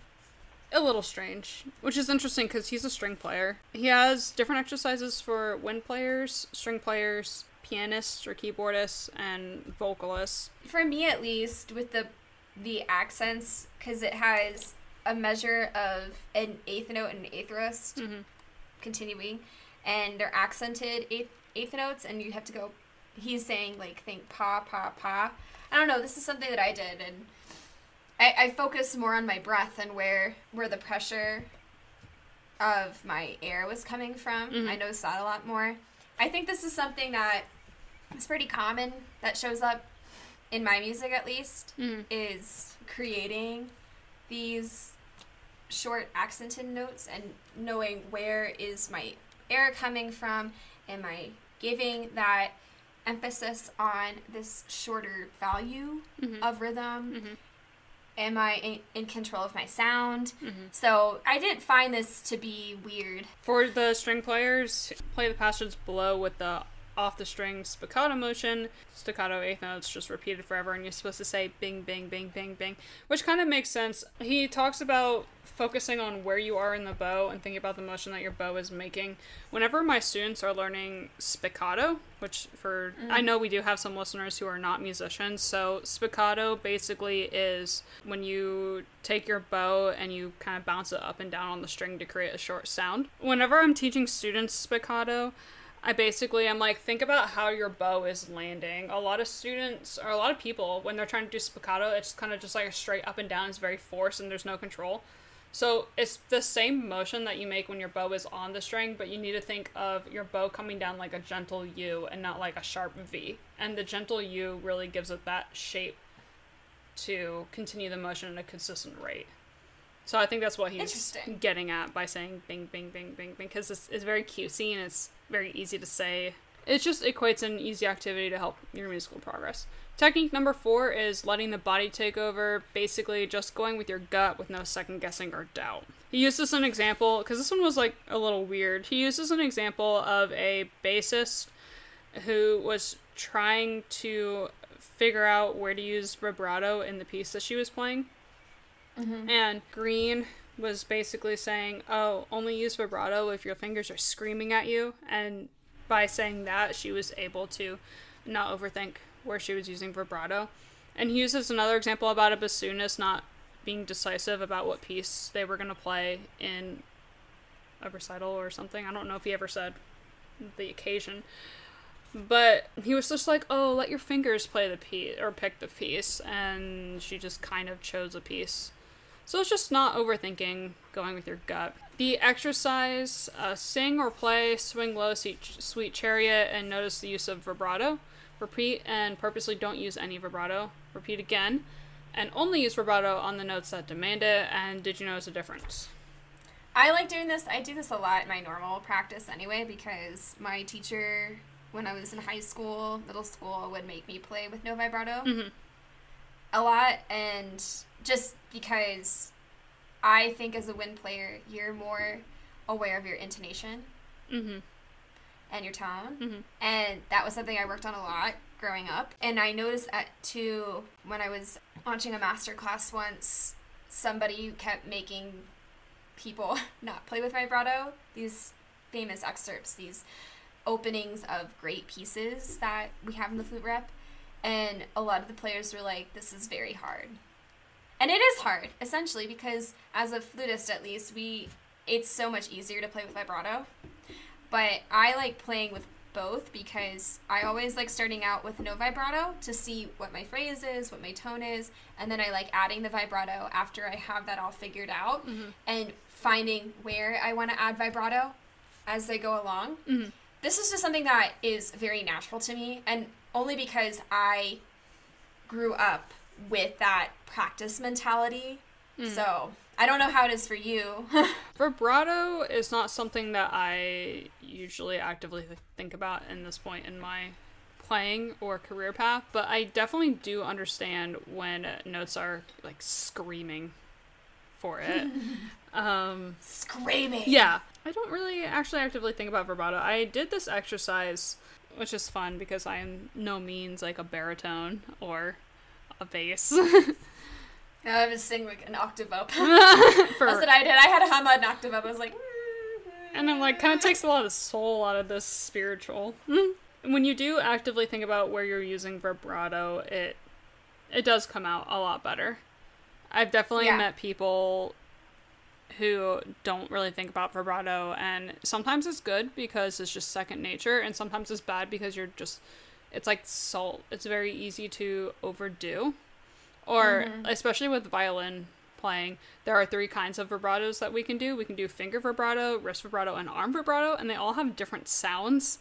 a little strange, which is interesting because he's a string player. He has different exercises for wind players, string players, pianists or keyboardists, and vocalists. for me at least with the the accents because it has a measure of an eighth note and an eighth rest Mhm. continuing and they're accented eighth eighth notes and you have to go he's saying like think pa pa pa i don't know this is something that i did and i i focus more on my breath and where where the pressure of my air was coming from Mhm. i noticed that a lot more i think this is something that is pretty common that shows up in my music at least Mhm. is creating these short accented notes and knowing where is my air coming from am i giving that emphasis on this shorter value Mhm. of rhythm Mhm. am i in, in control of my sound Mhm. so i didn't find this to be weird For the string players, play the passages below with the off the string spiccato motion, staccato eighth notes just repeated forever, and you're supposed to say bing, bing, bing, bing, bing, which kind of makes sense. He talks about focusing on where you are in the bow and thinking about the motion that your bow is making. Whenever my students are learning spiccato, which for I mm-hmm. know we do have some listeners who are not musicians, so spiccato basically is when you take your bow and you kind of bounce it up and down on the string to create a short sound. Whenever I'm teaching students spiccato, I basically am like, think about how your bow is landing. A lot of students, or a lot of people, when they're trying to do spiccato, it's kind of just like a straight up and down. It's very forced and there's no control. So it's the same motion that you make when your bow is on the string, but you need to think of your bow coming down like a gentle U and not like a sharp V. And the gentle U really gives it that shape to continue the motion at a consistent rate. So I think that's what he's getting at by saying bing, bing, bing, bing, bing, because it's, it's very cutesy and it's very easy to say. It just equates an easy activity to help your musical progress. Technique number four is letting the body take over, basically just going with your gut with no second guessing or doubt. He uses an example, because this one was like a little weird. He uses an example of a bassist who was trying to figure out where to use vibrato in the piece that she was playing. Mm-hmm. And Green was basically saying, "Oh, only use vibrato if your fingers are screaming at you." And by saying that, she was able to not overthink where she was using vibrato. And he uses another example about a bassoonist not being decisive about what piece they were going to play in a recital or something. I don't know if he ever said the occasion. But he was just like, "Oh, let your fingers play the piece or pick the piece," and she just kind of chose a piece. So it's just not overthinking, going with your gut. The exercise: uh, sing or play, swing low, sweet, sweet chariot, and notice the use of vibrato. Repeat and purposely don't use any vibrato. Repeat again, and only use vibrato on the notes that demand it. And did you notice a difference? I like doing this. I do this a lot in my normal practice anyway because my teacher, when I was in high school, middle school, would make me play with no vibrato Mhm. a lot. And just because I think as a wind player, you're more aware of your intonation Mm-hmm. and your tone. Mhm. And that was something I worked on a lot growing up. And I noticed that too when I was watching a master class once, somebody kept making people not play with vibrato. These famous excerpts, these openings of great pieces that we have in the flute rep, and a lot of the players were like, "This is very hard," and it is hard essentially because as a flutist, at least, we it's so much easier to play with vibrato. But I like playing with both because I always like starting out with no vibrato to see what my phrase is, what my tone is, and then I like adding the vibrato after I have that all figured out mm-hmm. and finding where I want to add vibrato as they go along. Mm-hmm. This is just something that is very natural to me, and only because I grew up with that practice mentality. So I don't know how it is for you. Vibrato is not something that I usually actively think about in this point in my playing or career path, but I definitely do understand when notes are like screaming for it. um, Screaming. yeah, I don't really actually actively think about vibrato. I did this exercise, which is fun because I am no means like a baritone or a bass. I was sing like an octave up. for, That's what I did. I had a hum an octave up. I was like, and I'm like, kind of takes a lot of soul out of this spiritual. Mm-hmm. When you do actively think about where you're using vibrato, it it does come out a lot better. I've definitely Yeah. met people who don't really think about vibrato, and sometimes it's good because it's just second nature, and sometimes it's bad because you're just it's like salt. It's very easy to overdo, or especially with violin playing, there are three kinds of vibratos that we can do. We can do finger vibrato, wrist vibrato, and arm vibrato, and they all have different sounds.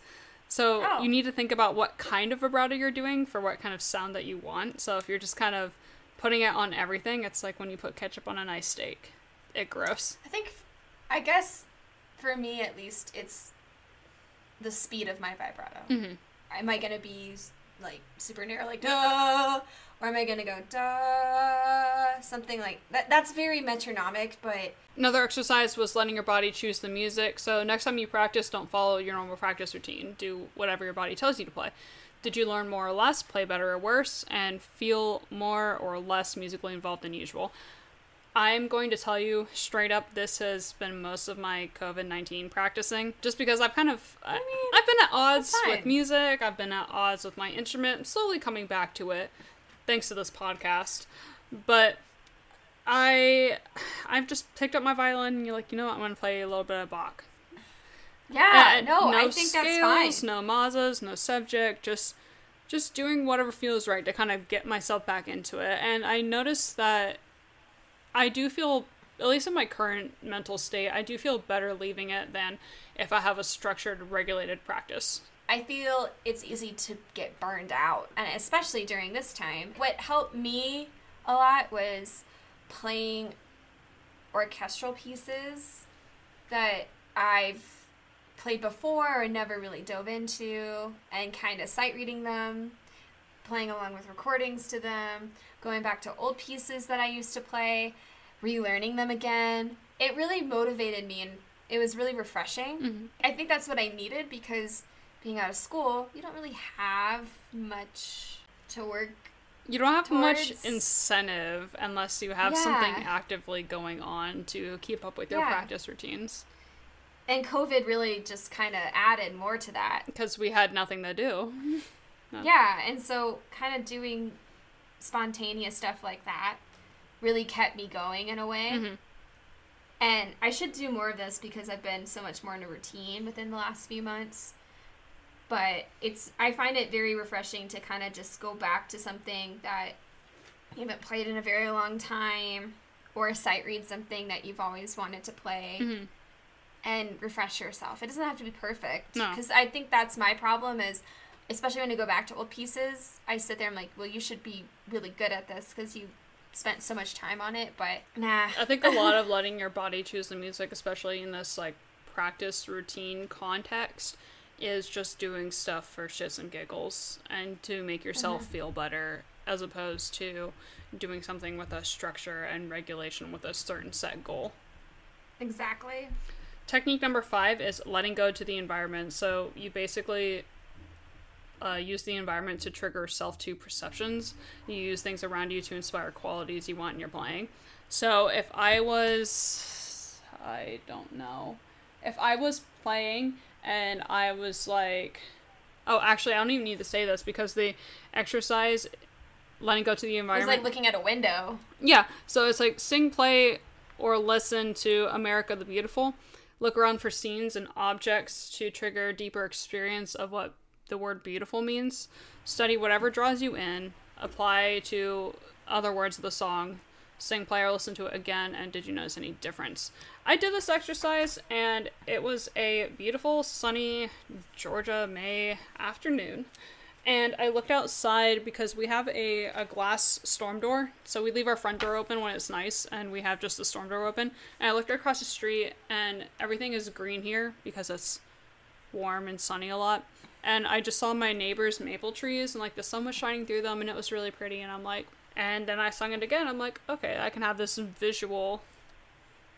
So Oh. you need to think about what kind of vibrato you're doing for what kind of sound that you want. So if you're just kind of putting it on everything, it's like when you put ketchup on a nice steak. It gross. I think, I guess, for me at least, it's the speed of my vibrato. Mhm. Am I gonna be like super narrow, like duh, or am I gonna go duh, something like that? That's very metronomic, but Another exercise was letting your body choose the music. So next time you practice, don't follow your normal practice routine. Do whatever your body tells you to play. Did you learn more or less, play better or worse, and feel more or less musically involved than usual? I'm going to tell you straight up, this has been most of my COVID 19 practicing. Just because I've kind of. I mean, I've been at odds with music, I've been at odds with my instrument. I'm slowly coming back to it, thanks to this podcast. But I. I've just picked up my violin and you're like, you know what, I'm going to play a little bit of Bach. yeah, Uh, no, I think that's fine. No Mazas, no Sevcik, just just doing whatever feels right to kind of get myself back into it. And I noticed that I do feel at least in my current mental state, I do feel better leaving it than if I have a structured, regulated practice. I feel it's easy to get burned out, and especially during this time. What helped me a lot was playing orchestral pieces that I've played before or never really dove into, and kind of sight reading them, playing along with recordings to them, going back to old pieces that I used to play, relearning them again. It really motivated me and it was really refreshing. Mm-hmm. I think that's what I needed because being out of school, you don't really have much to work. You don't have much incentive unless you have something actively going on to keep up with your Yeah. practice routines. And COVID really just kind of added more to that. Because we had nothing to do. Yeah. Yeah, and so kind of doing spontaneous stuff like that really kept me going in a way. Mhm. And I should do more of this because I've been so much more in a routine within the last few months. But it's I find it very refreshing to kind of just go back to something that you haven't played in a very long time or sight read something that you've always wanted to play Mhm. and refresh yourself. It doesn't have to be perfect No. because I think that's my problem is especially when I go back to old pieces, I sit there and I'm like, well, you should be really good at this because you spent so much time on it, but nah. I think a lot of letting your body choose the music, especially in this like practice routine context, is just doing stuff for shits and giggles and to make yourself mm-hmm. feel better, as opposed to doing something with a structure and regulation with a certain set goal. Exactly. Technique number five is letting go to the environment. So you basically uh, use the environment to trigger self two perceptions. You use things around you to inspire qualities you want in your playing. So if I was, I don't know, if I was playing and I was like, oh, actually, I don't even need to say this because the exercise, letting go to the It's environment. like looking at a window. Yeah, so it's like sing, play, or listen to America the Beautiful. Look around for scenes and objects to trigger deeper experience of what the word beautiful means. Study whatever draws you in. Apply to other words of the song. Sing, play, or listen to it again. And did you notice any difference? I did this exercise, and it was a beautiful, sunny Georgia May afternoon and I looked outside because we have a, a glass storm door. So we leave our front door open when it's nice, and we have just the storm door open. And I looked across the street, and everything is green here because it's warm and sunny a lot. And I just saw my neighbor's maple trees, and like the sun was shining through them, and it was really pretty. And I'm like, and then I sung it again. I'm like, okay, I can have this visual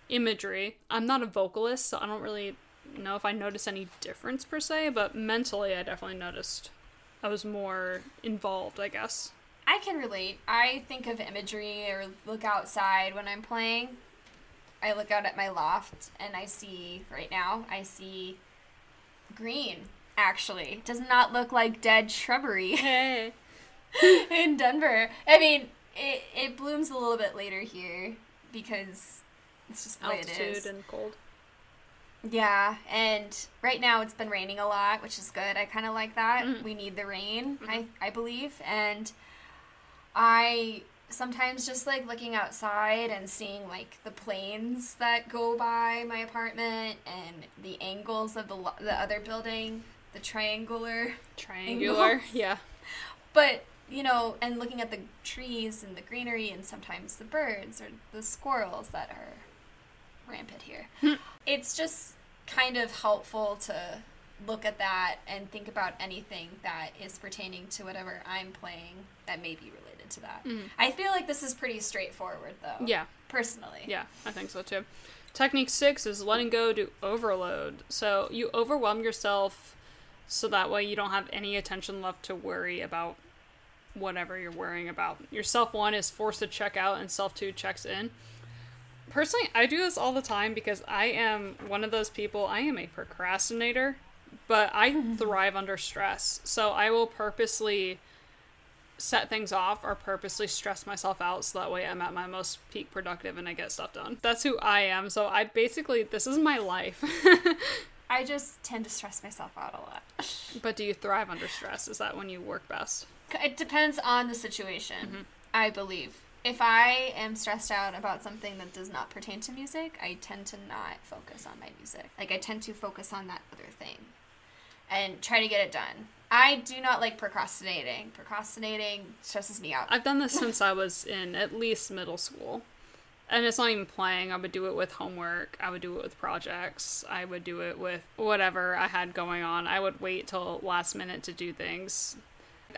imagery. I'm not a vocalist, so I don't really know if I noticed any difference per se, but mentally, I definitely noticed I was more involved, I guess. I can relate. I think of imagery or look outside when I'm playing. I look out at my loft and I see, right now, I see green, actually. Does not look like dead shrubbery Hey. in Denver. I mean, it, it blooms a little bit later here because it's just the way it Altitude and cold. Yeah, and right now it's been raining a lot, which is good. I kind of like that. Mhm. We need the rain, I I believe, and I sometimes just like looking outside and seeing like the planes that go by my apartment and the angles of the lo- the other building, the triangular. Triangular. Angles. Yeah. But you know, and looking at the trees and the greenery, and sometimes the birds or the squirrels that are rampant here. it's just kind of helpful to look at that and think about anything that is pertaining to whatever I'm playing that may be related to that. Mhm. I feel like this is pretty straightforward, though. Yeah. Personally. Yeah, I think so too. Technique six is letting go to overload. So you overwhelm yourself so that way you don't have any attention left to worry about whatever you're worrying about. Your self one is forced to check out and self two checks in. Personally, I do this all the time because I am one of those people, I am a procrastinator, but I mm-hmm. thrive under stress. So I will purposely set things off or purposely stress myself out so that way I'm at my most peak productive and I get stuff done. That's who I am. So I basically this is my life. I just tend to stress myself out a lot. but do you thrive under stress? Is that when you work best? It depends on the situation, Mm-hmm. I believe. If I am stressed out about something that does not pertain to music, I tend to not focus on my music. Like, I tend to focus on that other thing and try to get it done. I do not like procrastinating. Procrastinating stresses me out. I've done this since I was in at least middle school. And it's not even playing. I would do it with homework. I would do it with projects. I would do it with whatever I had going on. I would wait till last minute to do things.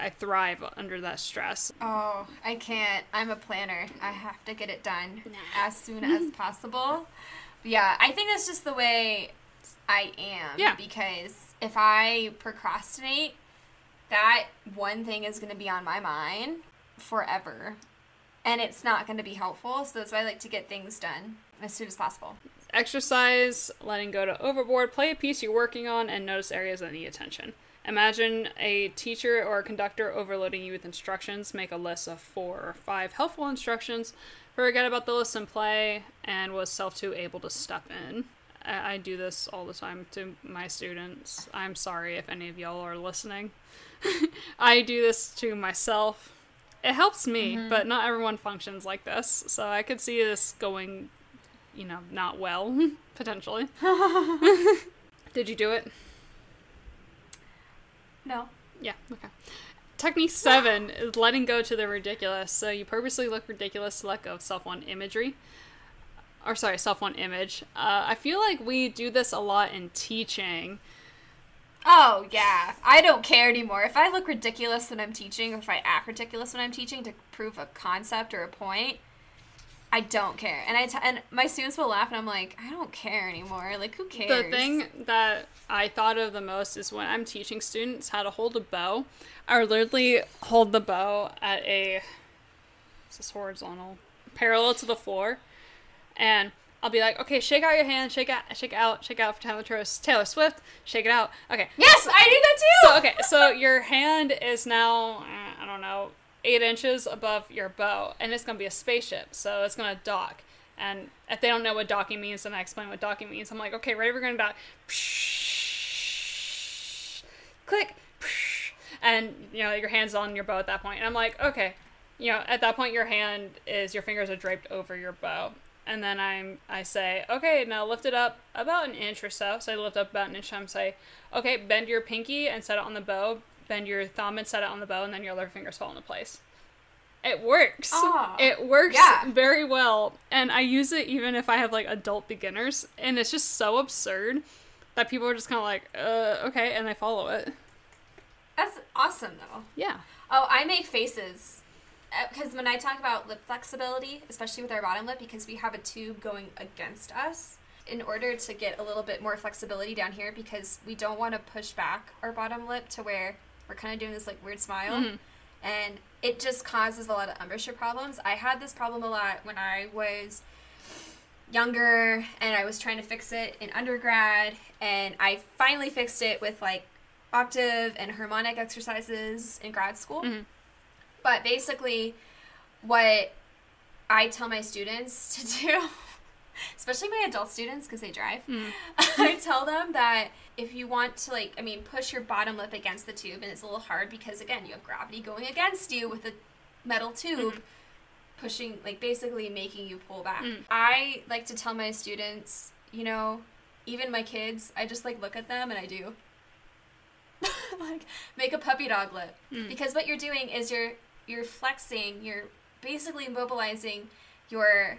I thrive under that stress. Oh, I can't. I'm a planner. I have to get it done as soon as possible. Yeah, I think that's just the way I am. Yeah. Because if I procrastinate, that one thing is going to be on my mind forever. And it's not going to be helpful. So that's why I like to get things done as soon as possible. Exercise, letting go to overboard, play a piece you're working on, and notice areas that need attention. Imagine a teacher or a conductor overloading you with instructions. Make a list of four or five helpful instructions. Forget about the list and play, and was self two able to step in. I, I do this all the time to my students. I'm sorry if any of y'all are listening. I do this to myself. It helps me, but not everyone functions like this. So I could see this going, you know, not well, potentially. Did you do it? No. Yeah, okay. Technique seven is letting go to the ridiculous. So you purposely look ridiculous to let go of self one imagery. Or sorry, self one image. Uh, I feel like we do this a lot in teaching. Oh, yeah. I don't care anymore. If I look ridiculous when I'm teaching, or if I act ridiculous when I'm teaching to prove a concept or a point, I don't care. And I t- and my students will laugh, and I'm like, I don't care anymore. Like, who cares? The thing that I thought of the most is when I'm teaching students how to hold a bow. I would literally hold the bow at a this is horizontal parallel to the floor, and I'll be like, okay, shake out your hand, shake out, shake out, shake out for Taylor, Taylor Swift, shake it out. Okay. Yes, I do that too. So okay, so your hand is now eh, I don't know eight inches above your bow, and it's gonna be a spaceship, so it's gonna dock. And if they don't know what docking means, then I explain what docking means. I'm like, okay, ready? We're gonna dock. Click. And you know your hand's on your bow at that point, and I'm like, okay, you know at that point your hand is your fingers are draped over your bow, and then I'm I say, okay, now lift it up about an inch or so. So I lift up about an inch. I'm say, okay, bend your pinky and set it on the bow. Bend your thumb and set it on the bow, and then your other fingers fall into place. It works. Ah, it works yeah. very well, and I use it even if I have like adult beginners, and it's just so absurd that people are just kind of like, uh, okay, and they follow it. That's awesome though. Yeah. Oh, I make faces. Because when I talk about lip flexibility, especially with our bottom lip, because we have a tube going against us, in order to get a little bit more flexibility down here, because we don't want to push back our bottom lip to where we're kind of doing this like weird smile. Mhm. And it just causes a lot of embouchure problems. I had this problem a lot when I was younger and I was trying to fix it in undergrad. And I finally fixed it with like octave and harmonic exercises in grad school. Mhm. But basically, what I tell my students to do, especially my adult students because they drive, Mm. I tell them that if you want to, like, I mean, push your bottom lip against the tube, and it's a little hard because, again, you have gravity going against you with a metal tube. Mhm. Pushing, like, basically making you pull back. Mm. I like to tell my students, you know, even my kids, I just like look at them and I do like make a puppy dog lip Mm. because what you're doing is you're you're flexing you're basically mobilizing your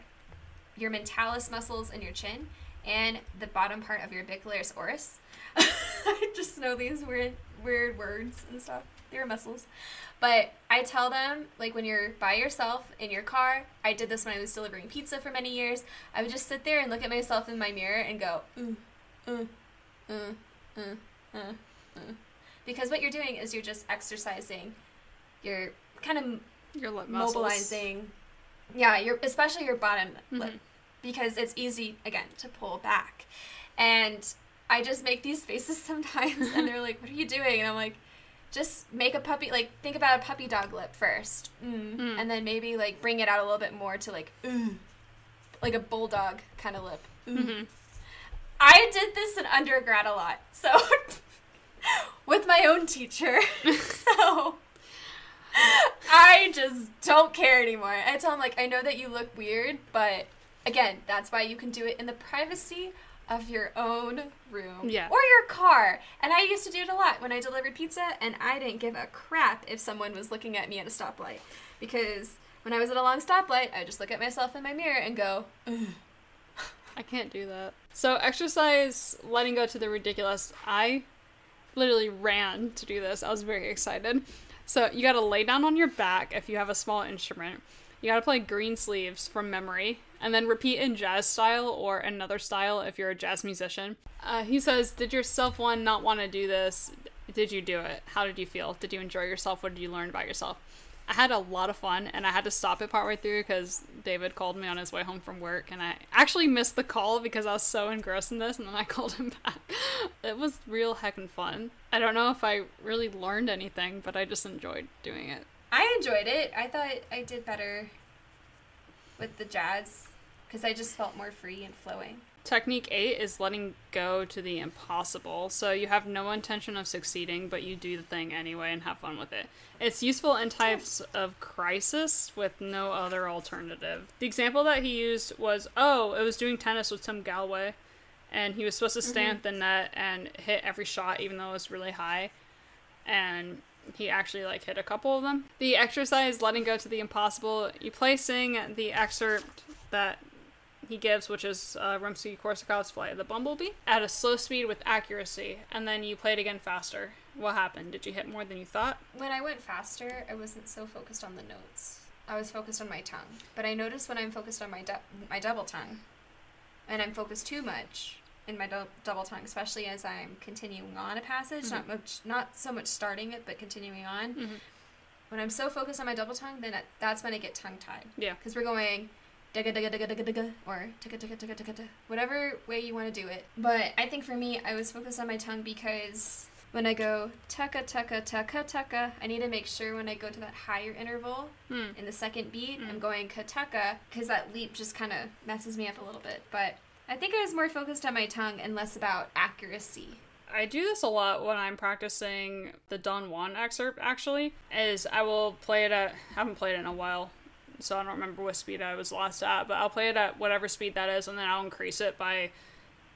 your mentalis muscles in your chin and the bottom part of your orbicularis oris. I just know these weird weird words and stuff. They're muscles. But i tell them like when you're by yourself in your car i did this when i was delivering pizza for many years i would just sit there and look at myself in my mirror and go mm, mm, mm, mm, mm, mm. because what you're doing is you're just exercising you're kind of Your lip muscles. mobilizing yeah your especially your bottom lip Mhm. because it's easy again to pull back and i just make these faces sometimes and they're like what are you doing and i'm like just make a puppy like think about a puppy dog lip first mm. Mm. and then maybe like bring it out a little bit more to like mm, like a bulldog kind of lip Mm. Mhm. I did this in undergrad a lot. So with my own teacher. so I just don't care anymore. I tell him like I know that you look weird, but again, that's why you can do it in the privacy of your own room Yeah. or your car. And I used to do it a lot when I delivered pizza and I didn't give a crap if someone was looking at me at a stoplight because when I was at a long stoplight, I just look at myself in my mirror and go, "Ugh." I can't do that. So exercise letting go to the ridiculous. I literally ran to do this. I was very excited. So you got to lay down on your back if you have a small instrument. You got to play green sleeves from memory and then repeat in jazz style or another style if you're a jazz musician. Uh, he says, "Did your self one not want to do this? Did you do it? How did you feel? Did you enjoy yourself? What did you learn about yourself?" I had a lot of fun, and I had to stop it partway through because David called me on his way home from work, and I actually missed the call because I was so engrossed in this, and then I called him back. It was real heckin' fun. I don't know if I really learned anything, but I just enjoyed doing it. I enjoyed it. I thought I did better with the jazz because I just felt more free and flowing. Technique 8 is letting go to the impossible. So you have no intention of succeeding, but you do the thing anyway and have fun with it. It's useful in types of crisis with no other alternative. The example that he used was oh, it was doing tennis with Tim Gallwey, and he was supposed to stay at mm-hmm. the net and hit every shot, even though it was really high. And he actually like hit a couple of them. The exercise letting go to the impossible, you play sing the excerpt that he gives, which is uh, Rimsky-Korsakov's Flight of the Bumblebee, at a slow speed with accuracy, and then you play it again faster. What happened? Did you hit more than you thought? When I went faster, I wasn't so focused on the notes. I was focused on my tongue. But I noticed when I'm focused on my du- my double tongue, and I'm focused too much in my dou- double tongue, especially as I'm continuing on a passage, not much, not so much starting it, but continuing on. Mhm. When I'm so focused on my double tongue, then it, that's when I get tongue tied. Yeah. because we're going digga digga digga digga digga or ticka ticka ticka ticka ticka, whatever way you want to do it. But I think for me, I was focused on my tongue because when I go tucka tucka tucka tucka, I need to make sure when I go to that higher interval Hmm. in the second beat, I'm going katucka because that leap just kind of messes me up a little bit. But I think I was more focused on my tongue and less about accuracy. I do this a lot when I'm practicing the Don Juan excerpt. Actually, is I will play it at haven't played it in a while, so I don't remember what speed I was last at. But I'll play it at whatever speed that is, and then I'll increase it by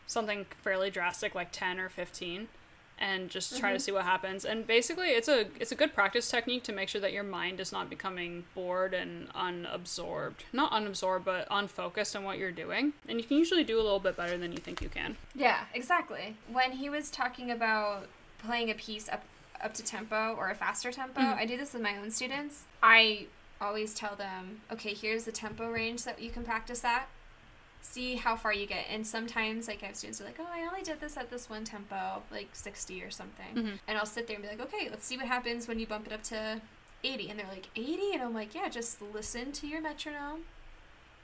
something fairly drastic, like ten or fifteen, and just try to mm-hmm. see what happens. And basically, it's a it's a good practice technique to make sure that your mind is not becoming bored and unabsorbed. Not unabsorbed, but unfocused on what you're doing. And you can usually do a little bit better than you think you can. Yeah, exactly. When he was talking about playing a piece up up to tempo or a faster tempo, mm. I do this with my own students. I always tell them, okay, here's the tempo range that you can practice at. See how far you get. And sometimes, like, I have students who are like, oh, I only did this at this one tempo, like 60 or something. And I'll sit there and be like, okay, let's see what happens when you bump it up to 80. And they're like, 80? And I'm like, yeah, just listen to your metronome.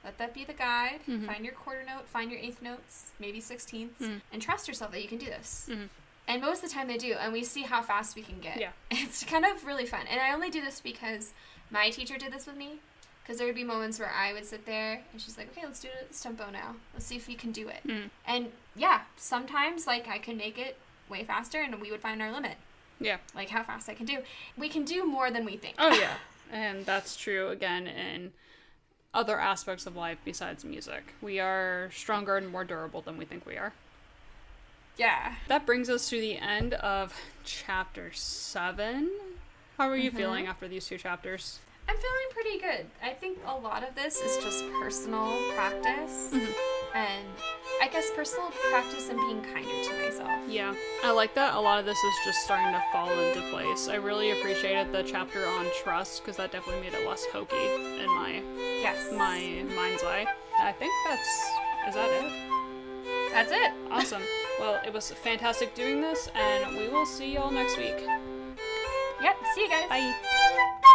Let that be the guide. Mhm. Find your quarter note, find your eighth notes, maybe sixteenths, Mhm. and trust yourself that you can do this. Mhm. And most of the time they do, and we see how fast we can get. Yeah. It's kind of really fun. And I only do this because my teacher did this with me. Because there would be moments where I would sit there and she's like, okay, let's do this tempo now. Let's see if you can do it. Mm. And yeah, sometimes like I can make it way faster and we would find our limit. Yeah. Like how fast I can do. We can do more than we think. Oh yeah, and that's true again in other aspects of life besides music. We are stronger and more durable than we think we are. Yeah. That brings us to the end of chapter seven. How are you Mhm. feeling after these two chapters? I'm feeling pretty good. I think a lot of this is just personal practice. Mhm. And I guess personal practice and being kinder to myself. Yeah, I like that. A lot of this is just starting to fall into place. I really appreciated the chapter on trust because that definitely made it less hokey in my Yes. my mind's eye. I think that's is that it. That's it. Awesome. Well, it was fantastic doing this, and we will see y'all next week. Yep. See you guys. Bye.